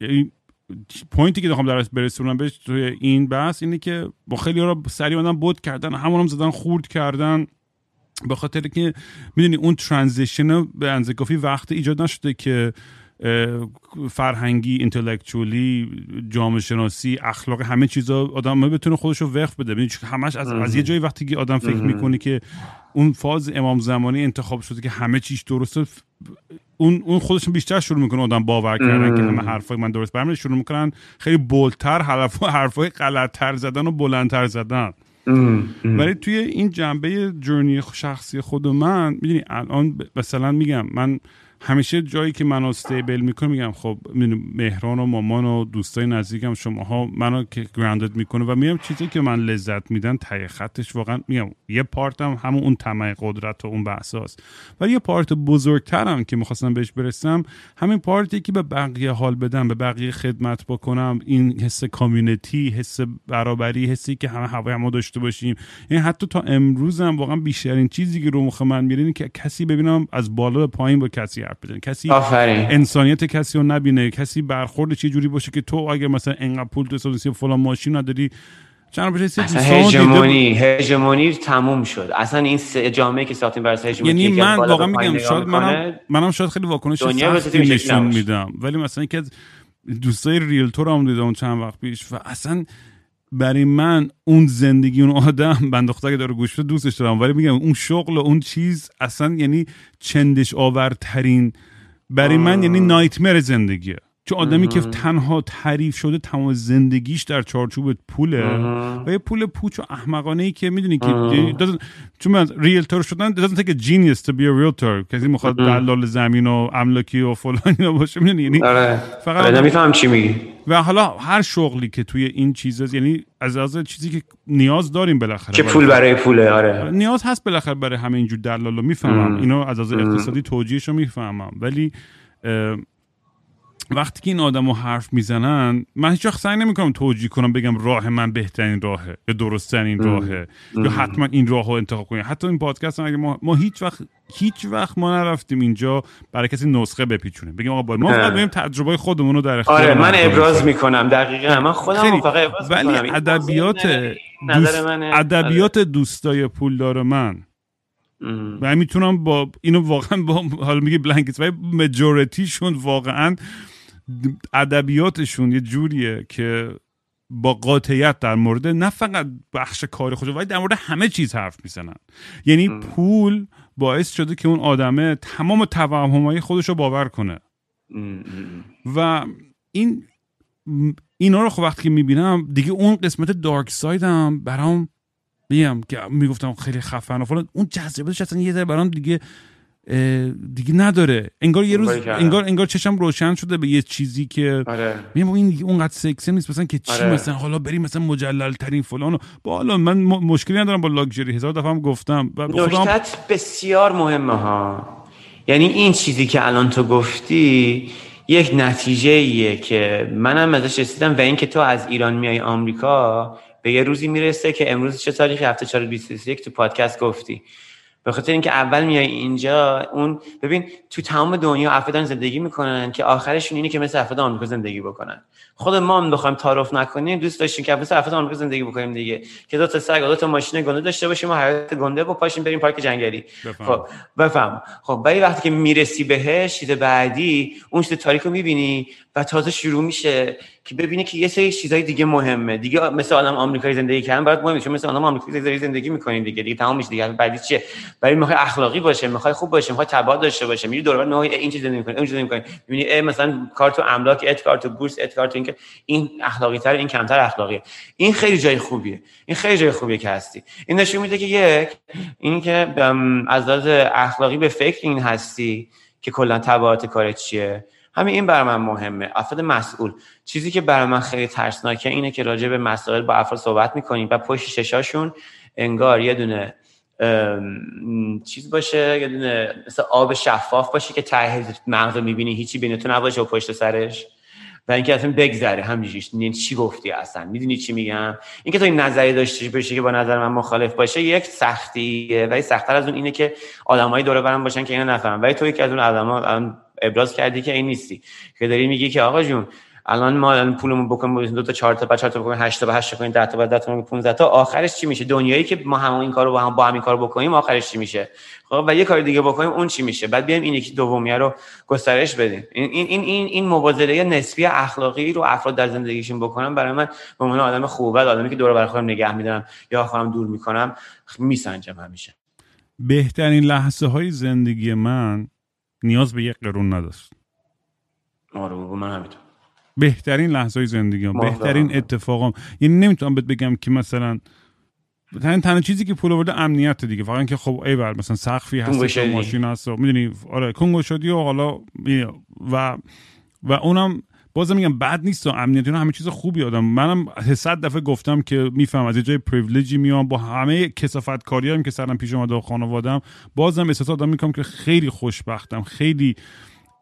این point ی که می‌خوام درست برسونم بهش توی این بحث اینه که با خیلی رو سریع آدم بود کردن همون هم زدن خورد کردن به خاطر که می‌دونی اون transition به اندازه کافی وقت ایجاد نشده که فرهنگی intellectually جامعه شناسی اخلاق همه چیزا آدم بتونه خودش رو وفق بده. ببینید همش از, از یه جایی وقتی که آدم فکر می‌کنه که اون فاز امام زمانی انتخاب شده که همه چیز درسته اون اون خودشون بیشتر شروع می‌کنه آدم باور کردن که همه حرفای من درست. برمیاد شروع می‌کنن خیلی بولتر حرفای غلطتر زدن و بلندتر زدن. ولی توی این جنبه جرنی شخصی خود من می‌دونی الان مثلا میگم من همیشه جایی که منو استیبل می‌کنه میگم خب مهران و مامان و دوستای نزدیکم شماها منو که گراندد می‌کنه و میگم چیزی که من لذت میدن تای خطش واقعا میگم یه پارتم همون اون طمع قدرت و اون بحثاست ولی یه پارت بزرگترم که می‌خواستم بهش برسم همین پارتی که به بقیه حال بدم به بقیه خدمت بکنم این حس کامیونیتی حس برابری حسی که همه هوای ما داشته باشیم. یعنی حتی تا امروزم واقعا بیشترین چیزی که رو مخ من میره که کسی ببینم از بالا به پایین با کسی حرف کسی آفرین. انسانیت کسی رو نبینه. کسی برخورد چه جوری باشه که تو اگه مثلا انقدر پول تو فلان ماشین نداری چند بشه اصلا هژمونی هژمونی تموم شد. اصلا این جامعه که ساختیم برای هژمونی یعنی من واقعا میگم شاید منم منم شاید خیلی واکنش سختی نشون میدم. ولی مثلا یکی از دوستای ریلتور هم دیدم چند وقت پیش و اصلا برای من اون زندگی اون آدم بند که داره گوش دوستش دارم. ولی میگم اون شغل و اون چیز اصلا یعنی چندش آورترین. برای من یعنی نایتمر زندگیه. چون آدمی که تنها تعریف شده تمام زندگیش در چارچوب پوله و یه پول پوچ و احمقانه ای که می‌دونی که چون من ریلتور شدن doesn't take a genius to be a realtor. کسی می‌خواد دلال زمین و املاکی و فلان باشه می‌دونی؟ یعنی آره. فقط آره نمیفهم چی میگی. و حالا هر شغلی که توی این چیزه یعنی از از چیزی که نیاز داریم بالاخره که پول برای پوله آره. نیاز هست بالاخره برای همه اینجور دلال می‌فهمم. اینو از از اقتصادی توجیهش رو می‌فهمم. ولی وقتی که این آدم رو حرف می‌زنن من هیچ وقت سعی نمی‌کنم توجیه کنم بگم راه من بهترین راهه یا درستترین راهه یا حتما این راه رو انتخاب کنیم. حتی این پادکست هم اگه ما, ما هیچ وقت هیچ وقت ما نرفتیم اینجا برای کسی نسخه بپیچونیم. بگیم آقا ما فقط بریم تجربه خودمون رو در اختیار آره من ابراز می‌کنم. دقیقا. من خودم فقط ابراز ولی ادبیات دوست ادبیات دوستای پولدار من. و می‌تونم با اینو واقعا با حالا میگه بلانکت و مجورتیشون واقعا ادبیاتشون یه جوریه که با قاطعیت در مورد نه فقط بخش کار خودش ولی در مورد همه چیز حرف می‌زنن. یعنی پول باعث شده که اون آدمه تمام توهمهای خودش رو باور کنه. و این اینا رو خب وقتی که می‌بینم دیگه اون قسمت دارک سایدم برام میگم که می‌گفتم خیلی خفن و فلان اون جذابیتش اصلا یه ذره برام دیگه دیگه نداره. انگار یه روز انگار انگار چشم روشن شده به یه چیزی که آره. میگم این اونقدر سکسی نیست. مثلا که چی آره. مثلا؟ حالا بریم مثلا مجلل ترین فلان با حالا من مشکلی ندارم با لاکچری هزار دفعه هم گفتم. نکتت بسیار مهمه ها. یعنی این چیزی که الان تو گفتی یک نتیجه ایه که منم ازش رسیدم و اینکه تو از ایران میای آمریکا به یه روزی می‌رسه که امروز چه تاریخی؟ هفته 421 تو پادکست گفتی. به خاطر اینکه اول میای اینجا اون ببین تو تمام دنیا افراد زندگی می‌کنن که آخرشون اینه که مثل افراد آمریکا زندگی بکنن. خود ما هم بخوایم تعارف نکنیم دوست داشتیم که مثل افراد آمریکا زندگی بکنیم دیگه. که دو تا سگ دو تا ماشین گنده داشته باشیم و حیات گنده با پاشیم بریم پارک جنگلی. خب بفهم. خب ولی وقتی که می‌رسی بهش چیز بعدی اون چیز تاریک رو می‌بینی و تازه شروع میشه که ببینه که یه سری چیزای دیگه مهمه. دیگه مثل آدم آمریکایی زندگی کردن برات مهمه. چون مثل آدم آمریکایی زندگی می‌کنین دیگه. دیگه تمام میشه دیگه. بعدی چیه؟ برای می‌خوای اخلاقی باشه می‌خوای خوب باشه می‌خوای تبعات داشته باشه میری دور می‌خوای این چیز زندگی کنی اون چیز زندگی کنی می‌بینی مثلا کارت املاک ات کارت بورس ات کارت اینکه این اخلاقی تر این کمتر اخلاقیه. این خیلی جای خوبیه. این خیلی جای خوبیه که هستی. این نشون میده که یک این که از لحاظ اخلاقی به فکر این هستی که کلا تبعات کارت چیه. همین این برای من مهمه. افراد مسئول. چیزی که برای من خیلی ترسناکه اینه که راجع به مسائل با افراد صحبت می‌کنیم و پشت ششاشون انگار یه دونه چیز باشه یه دونه مثل آب شفاف باشه که ته مغز می‌بینی هیچی بین تو نباشه و پشت سرش. و اینکه اصلا بگذره همینجوریش. چی گفتی اصلا؟ می‌دونی چی میگم؟ اینکه تو این نظری داشته باشی که با نظر من مخالف باشه یک سختیه. ولی سختتر از اون اینه که آدمایی دور برم باشن که اینو نفهمن. ولی تو یکی از اون آدما ابراز کردی که این نیستی. که داری میگی که آقا جون الان ما الان پولمون بکنیم دو تا چهار تا بعد چهار تا بکنیم 8 تا بعد 8 کنیم 10 تا بعد 10 تا 15 تا آخرش چی میشه؟ دنیایی که ما هم این کارو با هم با هم این کارو بکنیم آخرش چی میشه؟ خب و یه کار دیگه بکنیم اون چی میشه؟ بعد بیایم این یکی دومیه رو گسترش بدیم. این این این این, مبادله نسبی اخلاقی رو افراد در زندگیشون بکنن برای من به عنوان آدم خوبه آدمی که دور بر خودم نگه میدارم یا خودم دور می‌کنم میسنجم همیشه. بهترین لحظه های زندگی من نیاز به یک قرون نداشت. آره من همینطور. بهترین لحظه زندگیم بهترین اتفاقم یعنی نمی‌تونم بهت بگم که مثلا تنها تنها چیزی که پول آورده امنیت دیگه. فقط اینکه خب ای بر مثلا سقفی هست ماشین هست می‌دونی آره کنگو شدی و حالا و و اونم بازم میگم بد نیست و امنیت اینا همه چیز خوبی آدم. منم صد دفعه گفتم که میفهم از یه جای پریویلژی میام با همه کسافت کاری هم که سرم پیش اومده و خانوادم بازم احساس آدم می‌کنم که خیلی خوشبختم. خیلی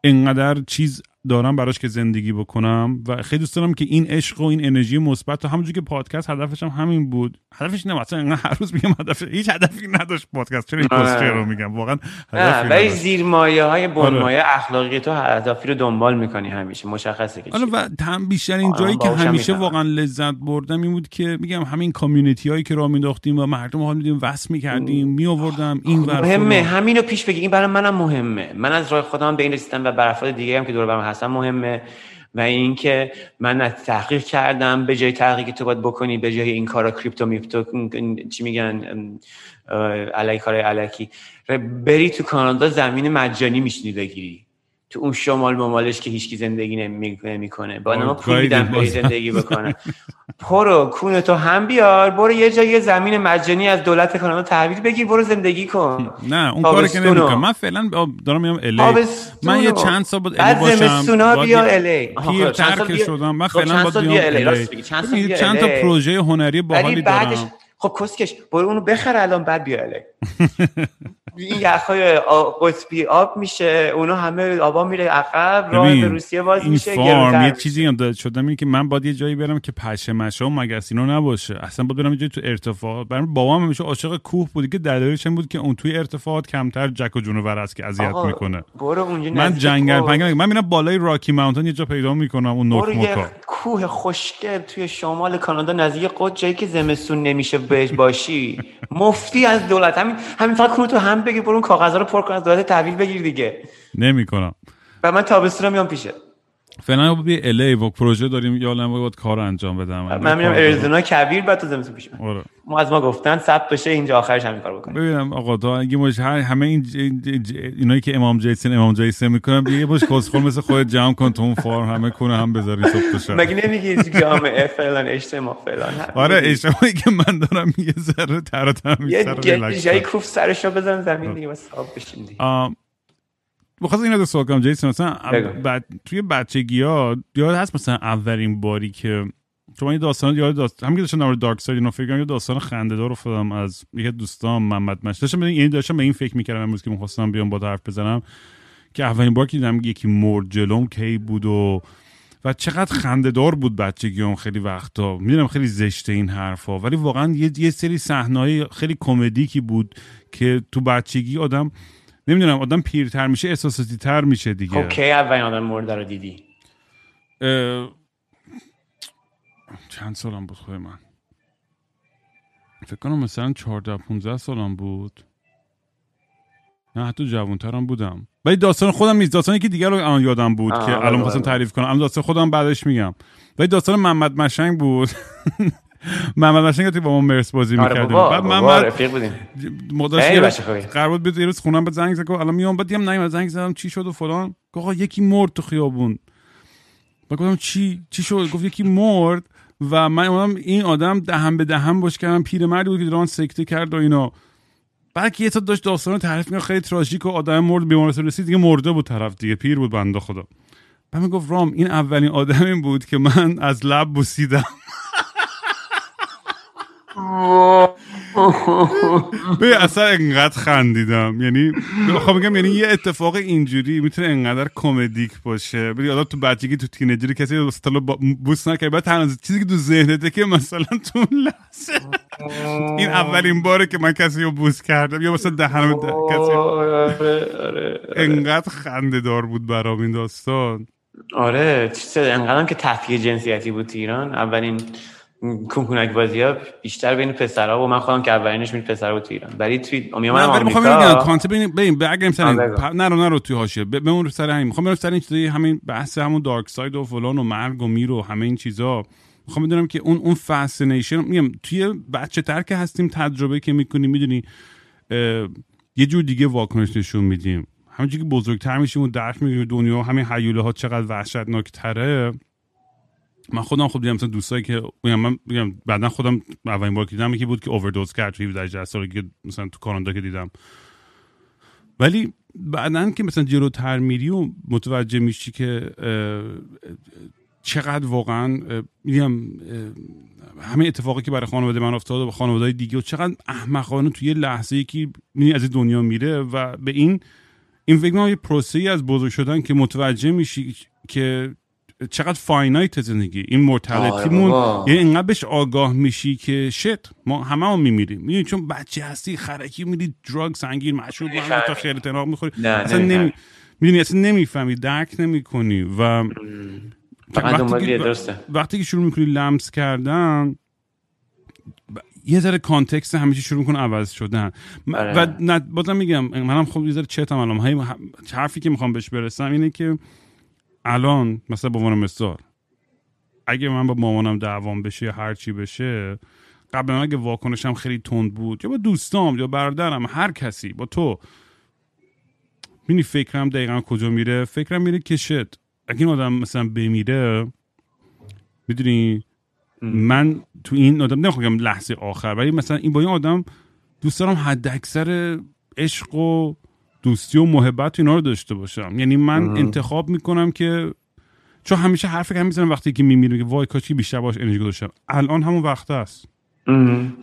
انقدر چیز دارم براش که زندگی بکنم و خیلی دوست دارم که این عشق و این انرژی مثبت و همونجوری که پادکست هدفش هم همین بود. هدفش نه مثلا هر روز میگم هدف هیچ هدفی نداشت پادکست. چرا این پست رو میگم؟ واقعا هدفی ولی زیر مایه های بنمایه آره. اخلاقی تو هدفی رو دنبال می‌کنی همیشه مشخصه که حالا و بیشتر این جایی که همیشه واقعا لذت بردم این بود که میگم همین کامیونیتی هایی که راه مینداختیم و مردم حال میدیم وصل می‌کردیم می آوردم این ور مهمه. همینو پیش بگی. این برای منم مهمه. من از راه خودم به این رسیدم و بر افراد دیگه هم که دور برم هستن مهمه و اینکه من تحقیق کردم به جای تحقیقی تو باید بکنی به جای این کارا کریپتو میپتو چی میگن علی کار علکی بری تو کانادا زمین مجانی میشنی بگیری. تو اون شمال ممالش که هیچکی زندگی نمی‌کنه. با ما آه، پول میدن. زندگی بکنه پرو کونه تو هم بیار برو یه جای یه زمین مجانی از دولت کانادا تحویل بگیر برو زندگی کن. نه اون کاری که. نمی‌کنم. من فعلا دارم میام الی. من یه چند سال بود الی باشم. بیا الی خب، چند بیا- شدم. من خب، فعلا بیا الی الی راست میگی. چند تا. پروژه هنری باحالی دارم. خب کسکش. برو اونو بخر الان بعد بیا الی این یخهای قطبی آب میشه اونا همه آبا میره عقب راه به روسیه باز این میشه فارم یه. چیزی یاد شدم اینه که من باید یه جایی برم که پشه مشه و مگسینا نباشه. اصلا باید برم یه جایی تو ارتفاعات. برام بابام همیشه عاشق کوه بود که دلیلش این بود که اون توی ارتفاعات کمتر جک و جونور است که اذیت می‌کنه. برو اونجا من جنگل. پنگل من میرم بالای راکی ماونتن یه جا پیدا می‌کنم اون نوک برو موکا. یه کوه خوشگل توی شمال کانادا نزدیک قد جایی که زمستون نمیشه بهش باشی. مفتی از دولت. همین همین فقط تو هم بگیر برو اون کاغذا رو پر کن از دولت تحویل بگیر دیگه. نمی‌کنم. و من تابستون میام پیشه. فعلا بیا الی و پروژه داریم. یا الان باید کار انجام بدم. من میرم. اریزونا کویر بعد تو زمستون پیش آره. ما از ما گفتن ثبت بشه اینجا آخرش همین کار بکنیم. ببینم آقا تو اگه مش هر همه این ج... ج- ج- اینایی که امام جیسن امام جیسن می‌کنم یه باش کسخل مثل خودت جمع کن تو اون فارم همه کنه هم بذاری صبح شب. مگه نمیگی جامعه فلان اجتماع فلان. آره اجتماعی که من دارم یه ذره تر و تمیز یه جایی. کوف سرشو بزن زمین دیگه بس آب بشین دیگه. بخواست این رو سوال کنم. جیسن مثلا. بعد توی بچگی ها یاد هست مثلا اولین باری که شما یه داستان یاد داستان هم که داشتم دارک ساید اینو فکر کنم یه داستان خنده دار افتادم از یکی از دوستان محمد مش داشتم این یعنی داشتم به این فکر می‌کردم امروز که می‌خواستم بیام با حرف بزنم که اولین بار که دیدم یکی مرد جلوم کی بود و و چقدر خنده دار بود بچگی هم خیلی وقتا. می‌دونم خیلی زشته این حرفا ولی واقعا یه, یه سری صحنه‌های خیلی کمدیکی بود که تو بچگی آدم نمی‌دونم آدم پیرتر میشه احساساتی تر میشه دیگه. خب کی اولین آدم مرده رو دیدی؟ اه، چند سالم بود خود من؟ فکر کنم مثلا 14 15 سالم بود. نه حتی جوانترم بودم. ولی داستان خودم نیست. داستانی که دیگر رو الان یادم بود که بله، الان خواستم بله. تعریف کنم الان داستان خودم بعدش میگم. ولی داستان محمد مشنگ بود. محمد مشنگ که با ما مرس بازی آره می‌کردیم. بعد بابا محمد رفیق بودیم. خوبی. قرار بود یه روز خونم به زنگ زد گفت الان میام. بعد دیدم نیومد زنگ زدم چی شد و فلان. گفت آقا یکی مرد تو خیابون. و گفتم چی؟ چی شد؟ گفت یکی مرد و من اومدم این آدم دهن به دهن باش کردم. پیرمردی بود که دران سکته کرد و اینا. بعد که یه تا داشت داستان رو تعریف می‌کرد خیلی تراژیک و آدم مرد بیمارستان رسید. دیگه مرده بود طرف دیگه پیر بود بنده خدا. بعد می‌گفت رام این اولین آدمی بود که من از لب بوسیدم. به اصلا انقدر خندیدم. یعنی خب میگم یعنی یه اتفاق اینجوری می‌تونه انقدر کمدیک باشه. ببین آدم تو بچگی تو تینیجری کسی با- بوس نکرد بعد تنها چیزی که تو ذهنته که مثلا تو لحظه. این اولین باره که من کسی رو بوس کردم. یا مثلا دهنم ده- کسی آره آره انقدر خنده دار بود برام این داستان. آره چیز انقدرم که تفکیک جنسیتی بود تو ایران. اولین کنکونک بازی ها بیشتر بین پسرها و من خودم که اولینش بین پسرها بود تو ایران. ولی توی نه ولی می‌خوام آمریکا concept ببین ببین برگردیم سر بگو. پ- نرو نرو توی حاشیه. ب- بمون سر همین. می‌خوام برم سر این چیزای همین بحث همون dark side و فلان و مرگ و میر و همه این چیزا. می‌خوام بدونم که اون اون fascination میگم توی بچه تر که هستیم تجربه که می‌کنیم می‌دونی یه جور دیگه واکنش نشون میدیم. همونجوری که بزرگتر میشیم و درک می‌گیریم دنیا همین هیولا ها چقدر وحشتناک تره من خودم خب دیدم مثلا دوستایی که من میگم بعدا خودم اولین بار که دیدم یکی بود که اووردوز کرد توی 17 18 سالگی که مثلا تو کانادا که دیدم. ولی بعدا که مثلا جلوتر میری و متوجه میشی که چقدر واقعا میگم همه اتفاقی که برای خانواده من افتاد و خانواده دیگه و چقدر احمقانه توی لحظه یکی می‌بینی از این دنیا میره و به این این فکر یه پروسه ای از بزرگ شدن که متوجه میشی که چقدر finite زندگی این mortality مون بابا. یعنی اینقدر بهش آگاه میشی که shit ما همه هم میمیریم. می‌دونی چون بچه هستی خرکی میری drug سنگین مشروب تا خرتناق می‌خوری. نه، اصلا نمی‌فهمی. نمی می‌دونی اصلا نمی‌فهمی درک نمی‌کنی و فقط وقتی که- وقتی که شروع می‌کنی لمس کردن ب- یه ذره context همیشه شروع می‌کنه عوض شدن. آره. و نه بازم میگم منم خب یه ذره چتم الان. حرفی که می‌خوام بهش برسم اینه که الان مثلا به عنوان مثال اگه من با مامانم دعوام بشه یا هر چی بشه قبلا اگه واکنشم خیلی تند بود یا با دوستام یا برادرم هر کسی با تو می‌دونی فکرم دقیقا کجا میره؟ فکرم میره که شد اگه این آدم مثلا بمیره می‌دونی من تو این آدم نمی‌خوام لحظه آخر ولی مثلا این با این آدم دوست دارم حد اکثر عشق و دوستی و محبت اینا رو داشته باشم. یعنی من انتخاب می‌کنم که چون همیشه حرفی که می‌زنم وقتی که میمیرم که وای کاش بیشتر باش انرژی گذاشتم. الان همون وقت است.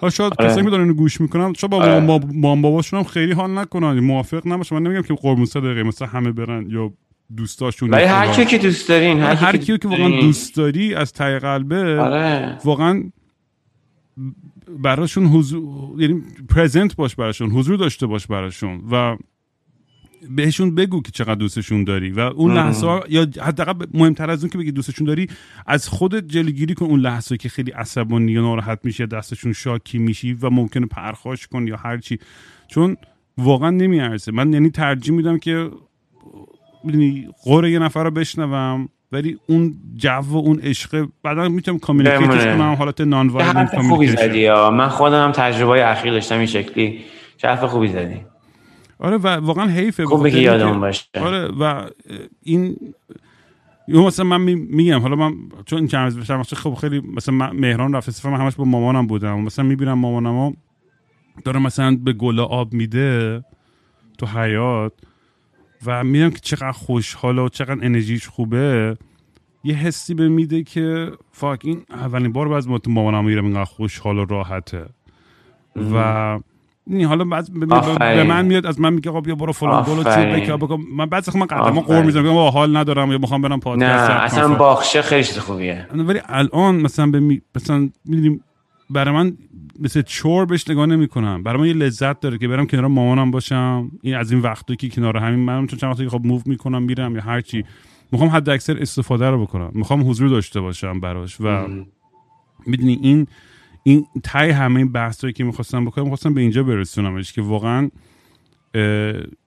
ها شاید آره. کسایی اینو گوش می‌کنم شاید با آره. مام مام باباشون هم خیلی حال نکنن. موافق نباشه من نمیگم که قربون صدقه مثلا همه برن یا دوستاشون ولی هر. کیو که دوست دارین هر, هر, کیو که واقعا دوست داری از ته قلبه آره. واقعا براشون حضور یعنی پرزنت باش براشون حضور داشته باش براشون. و بهشون بگو که چقدر دوستشون داری و اون لحظه ها یا حداقل مهمتر از اون که بگی دوستشون داری از خودت جلوگیری کن اون لحظه که خیلی عصبانی یا ناراحت میشی یا دستشون شاکی میشی و ممکنه پرخاش کن یا هر چی. چون واقعا نمیارزه. من یعنی ترجیح میدم که می‌دونی قور یه نفر رو بشنوم ولی اون جو و اون عشق بعدا می‌تونم کامیونیکیتش. کنم حالت نان حرف خوبی زدی یا من خودم هم تجربه اخیر داشتم این شکلی. حرف خوبی زدی؟ آره و واقعا حیفه که اینکه- یادمون باشه. آره و این یا مثلا من می- میگم حالا من چون این چند مثلا خب خیلی مثلا من مهران رفت استفا من همش با مامانم بودم. مثلا می‌بینم مامانم داره مثلا به گل آب میده تو حیات و میدم که چقدر خوشحاله و چقدر انرژیش خوبه. یه حسی به میده که فاک این اولین بار باز ما تو مامانم میرم اینقدر خوشحال و راحته. و این حالا بعد به, من میاد از من میگه آقا بیا برو فلان برو چی آفرین. بکن. من بعد من قدم قور. می‌زنم میگم حال ندارم یا می‌خوام برم نه پادکست ضبط اصلا. باخشه خیلی چیز خوبیه. ولی الان مثلا به می... مثلا می‌دونیم برای من مثل چور بهش نگاه نمی کنم برای من یه لذت داره که برم کنار مامانم باشم. این از این وقتی که کنار همین منم چون چند وقتی خب موو می‌کنم میرم یا هر چی. می‌خوام حد اکثر استفاده رو بکنم. می‌خوام حضور داشته باشم براش و می‌دونی این این تای همه این بحثایی که می‌خواستم بکنم می‌خواستم به اینجا برسونمش که واقعا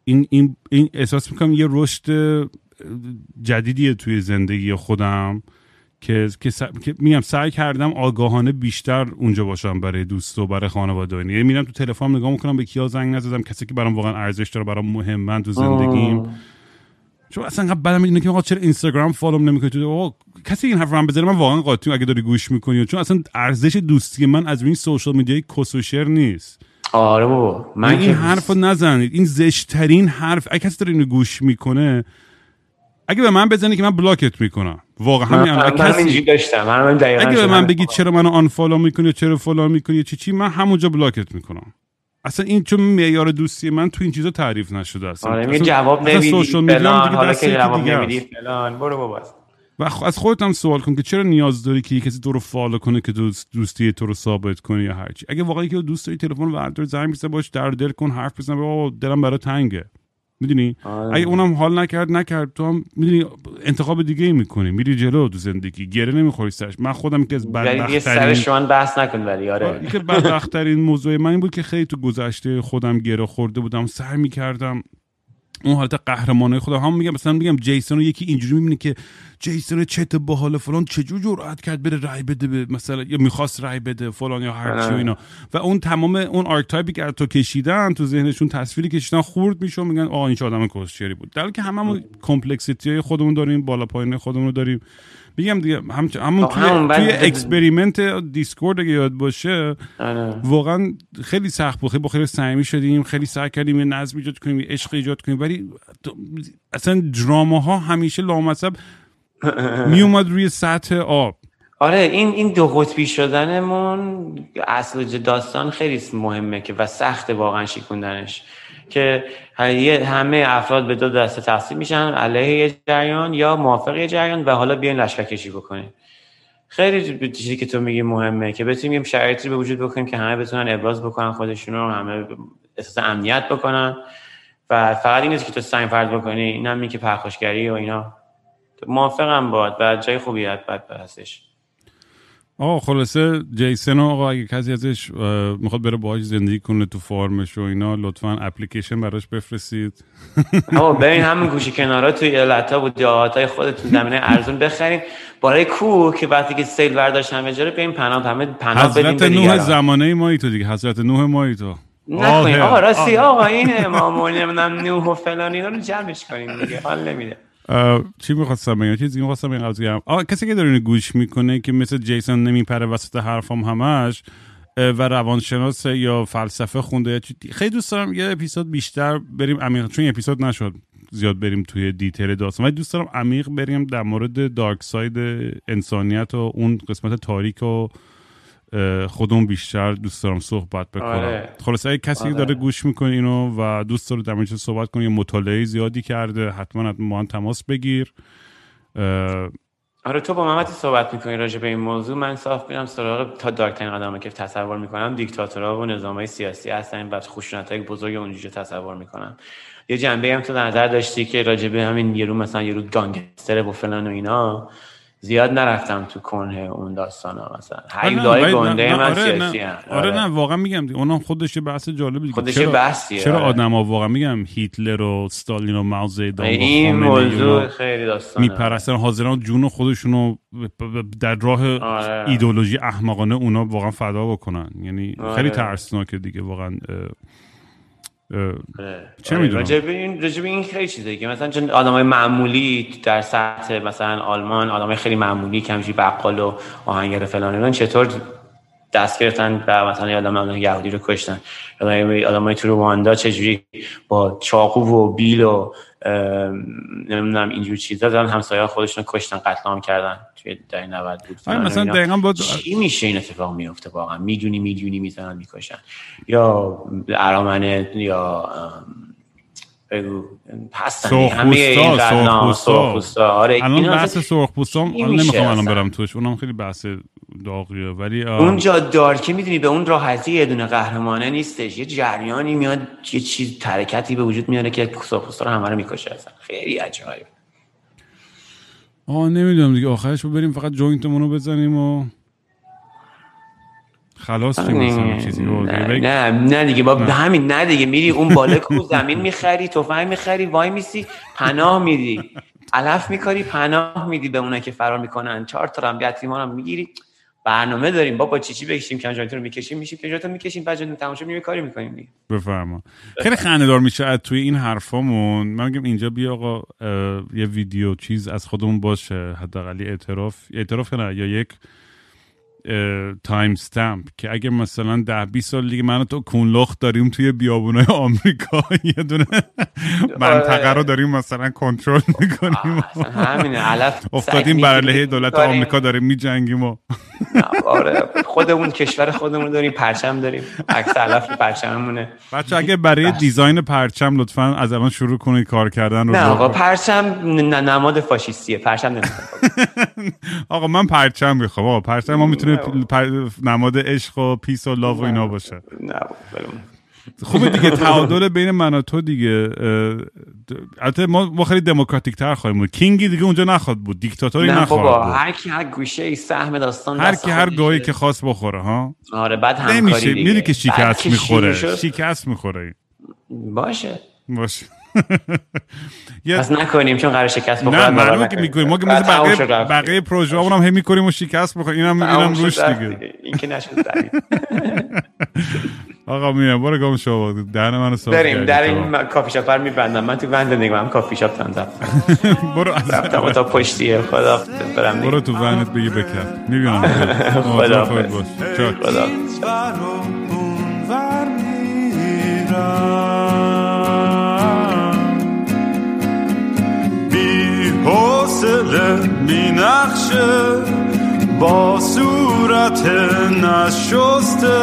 این, این, این احساس می‌کنم یه رشد جدیدیه توی زندگی خودم که, که, س- که میگم سعی کردم آگاهانه بیشتر اونجا باشم برای دوست و برای خانواده. یعنی میرم تو تلفن نگاه می‌کنم به کیا زنگ نزدم کسی که برام واقعا ارزش داره برام مهمن تو زندگیم چون اصلا انقدر بدم اینه که آقا چرا اینستاگرام follow م نمی‌کنی؟ تو آقا کسی این حرف هم بزنه من واقعا قاطی اگه داری گوش می‌کنی. چون اصلا ارزش دوستی من از این social media ی کسشر نیست. آره بابا من این که حرف رو نزنید. این زشت‌ترین حرف اگه کسی داره اینو گوش می‌کنه اگه به من بزنی که من block ت می‌کنم. واقعا من, همین من, من کسی داشتم. من من اگه به. من بگی چرا منو unfollow می‌کنی چرا follow می‌کنی چی چی من همونجا block ت می‌کنم. اصلا این چون معیار دوستی من تو این چیزا تعریف نشده اصلا. آره میگه جواب نمیدی. social media دیگه حالا که جواب نمیدی. فلان برو بابا. و از خودت هم سوال کن که چرا نیاز داری که یه کسی تو رو فالو کنه که دوست دوستی تو رو ثابت کنه یا هرچی اگه واقعا که دوست داری تلفن بردار زنگ بزن باش در دل کن حرف بزن بابا دلم برای تنگه. می‌دونی؟ آره. اگه اونم حال نکرد نکرد. تو هم می‌دونی انتخاب دیگه ای می‌کنی. میری جلو تو زندگی. گره نمی‌خوری سرش. من خودم که از دیگه بدبختترین سرش من بحث نکن ولی. آره. یکی بدبختترین موضوع من این بود که خیلی تو گذشته خودم گره خورده بودم سعی می‌کردم اون حالت قهرمانه خودم هم میگم مثلا میگم جیسون رو یکی اینجوری می‌بینه که جیسون چت باحال فلان چجور جرأت کرد بره رای بده به مثلا یا می‌خواست رای بده فلان یا هر چی و اینا. و اون تمام اون archetype ی که تو کشیدن تو ذهنشون تصویری کشیدن خورد میشه میگن آه این چه آدم کسشری بود. در حالی که هممون complexity های خودمون داریم بالا پایین خودمون رو داریم. میگم دیگه هم همون توی, بعد- توی experiment Discord اگه یادت باشه آره. واقعا خیلی سخت بود. خیلی با خیلی صمیمی شدیم خیلی سعی کردیم یه نظم ایجاد کنیم یه عشق ایجاد کنیم. ولی اصلا دراما همیشه لامصب می اومد روی سطح آب. آره این این دو قطبی شدنمون اصل داستان خیلی مهمه که و سخت واقعا شیکوندنش که همه افراد به دو دسته تقسیم میشن علیه یه جریان یا موافق یه جریان و حالا بیاین لشکر کشی بکنیم. خیلی چیزی که تو میگی مهمه که بتونیم یه شرایطی به وجود بکنیم که همه بتونن ابراز بکنن خودشون رو همه احساس امنیت بکنن و فقط این نیست که تو سنگ فرد بکنی این هم این که و اینا. موافقم باد و جای خوبی بد هستش. آقا خلاصه جیسن آقا اگه کسی ازش می‌خواد بره باهاش زندگی کنه تو فارمش و اینا لطفا اپلیکیشن براش بفرستید. آقا برین همین گوشه کنارا توی ایالت‌ها و دیهات‌های خودتون زمینه ارزون بخرین. بالای کوه که وقتی که سیل برداشت همه جا رو پناه همه پناه بدین حضرت نوح. زمانه مایی تو دیگه حضرت نوح مایی تو. نکنیم آقا راستی آقا این امام نمی‌دونم نوح و فلان اینا رو جمعش کنیم دیگه حال نمیده. چی می‌خواستم بگم؟ چیزی می‌خواستم بگم آقا کسی که داره گوش می‌کنه که مثل جیسون نمیپره وسط حرفام همش و روانشناس یا فلسفه خونده خیلی دوست دارم یه اپیزود بیشتر بریم عمیق چون اپیزود نشد زیاد بریم توی دیتیل داستان. ولی دوست دارم عمیق بریم در مورد دارک ساید انسانیت و اون قسمت تاریک و خودمون بیشتر دوست دارم صحبت بکنم آره. خلاصه اگه کسی آره. داره گوش می‌کنه اینو و دوست داره در صحبت کنه مطالعه زیادی کرده حتما ما هم تماس بگیر آره تو با محمد صحبت می‌کنی راجع به این موضوع من صاف میرم سراغ تا دارکترین آدمه که تصور می‌کنم دیکتاتورها و نظامهای سیاسی هستن و خشونت های بزرگ اونجوری تصور می‌کنم یه جنبه هم تو نظر داشتی که راجع به همین یه رو مثلا یه رو گانگستر و فلان و اینا زیاد نرفتم تو کنه اون داستان ها مثلا هیولای گنده من آره سیاسی نه. آره, نه واقعا میگم اونم خودش یه بحث جالب دیگه خودش چرا بحثیه چرا آره. آدم ها واقعا میگم هیتلر و استالین و ماوزیدان این موضوع خیلی داستان میپرستن حاضران جون خودشونو در راه آره. ایدولوژی احمقانه اونا واقعا فدا بکنن یعنی آره. خیلی ترسناکه دیگه واقعا چه آره، می‌دونم راجب این راجب این خیلی چیزه که مثلا چون آدمای معمولی در سطح مثلا آلمان آدمای خیلی معمولی کمشی بقال و آهنگر فلان اینا چطور دست گرفتن و مثلا آدم آدم یهودی رو کشتن؟ آدمای تو رواندا چجوری با چاقو و بیل و نمی‌دونم اینجور چیزا دارن همسایه خودشون کشتن قتل عام کردن. توی در 90 بود. آره مثلا دقیقاً با چی میشه این اتفاق میفته واقعا؟ می‌دونی می‌دونی می‌زنن می‌کشن. یا ارامنه یا بگو هستن. همه این سرخپوستا آره الان بحث سرخپوستا نمی‌خوام الان برم توش اونم خیلی بحث داغیه. ولی اونجا دارکه می‌دونی به اون راحتی یه دونه قهرمانه نیستش. یه جریانی میاد یه چیز ترکتی به وجود میاره که سرخپوستا رو همه رو می‌کشه اصلا. خیلی عجایب. آه نمی‌دونم دیگه. آخرش بریم فقط جوینتمون رو بزنیم و خلاص چیزی. نه, نه نه دیگه. با همین نه دیگه. میری اون بالا کو زمین می‌خری تفنگ می‌خری وای میسی پناه میدی. علف میکاری پناه میدی به اونایی که فرار می‌کنن. چهار تا هم یتیمان هم می‌گیری. برنامه داریم. با با چی چی بکشیم؟ که رو می‌کشیم؟ میشیم که جاتون می‌کشیم. بعد تماشا می‌بینیم کاری می‌کنیم بفرما. خیلی خنده‌دار میشه توی این حرفامون. من میگم اینجا بیا آقا یه ویدیو چیز از خودمون باشه حداقل اعتراف. اعتراف نه یا یک timestamp که اگه مثلا ده 20 سال دیگه من تو کونلخ داریم توی بیابونای آمریکا یه دونه منطقه رو داریم مثلا کنترل می‌کنیم. افتادیم بر علیه دولت آمریکا داریم میجنگیم و آره. خودمون کشور خودمون داریم پرچم داریم. عکس علف پرچممونه. بچه اگه برای design پرچم لطفا از الان شروع کنید کار کردن رو. نه آقا پرچم نماد فاشیستیه. پرچم نمی‌خوام آقا من پرچم می‌خوام. آقا پرچم ما می‌تونه نماد عشق و پیس و لاو و اینا باشه. خوبه دیگه. تعادل بین من و تو دیگه البته ما خیلی دموکراتیک تر خواهیم بود. کینگی دیگه اونجا نخواد بود. دیکتاتوری نخواد بود. هر کی هر گوشه سهم داستان هر کی هر گاهی که خواست بخوره ها؟ آره بعد همکاری دیگه می‌دونی که شکست می‌خوره. شکست می‌خوره. باشه. باشه. پس نکنیم چون قرار شکست بخوریم نه معلومه که می‌کنیم ما که مثل بقیه بقیه پروژه هم هی می‌کنیم و شکست بخوریم. اینم اینم روش دیگه. این که نشد آقا میام برو گم شو. دهن منو صاف داریم در این کافی شاپ رو میبندم من تو وند نگم کافی شاپ تام برو رفتم تا پشتیه. خدا برم برو تو وندت بگی بکن. می‌بینم. خدا خدا حوصله می نخشه با صورت نشسته.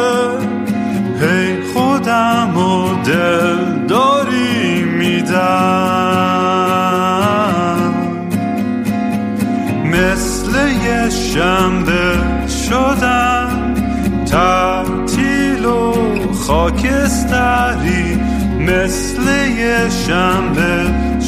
هی خودم و دل داری میدم. مثل یه شنبه شدم تعطیل و خاکستری. مثل یه شنبه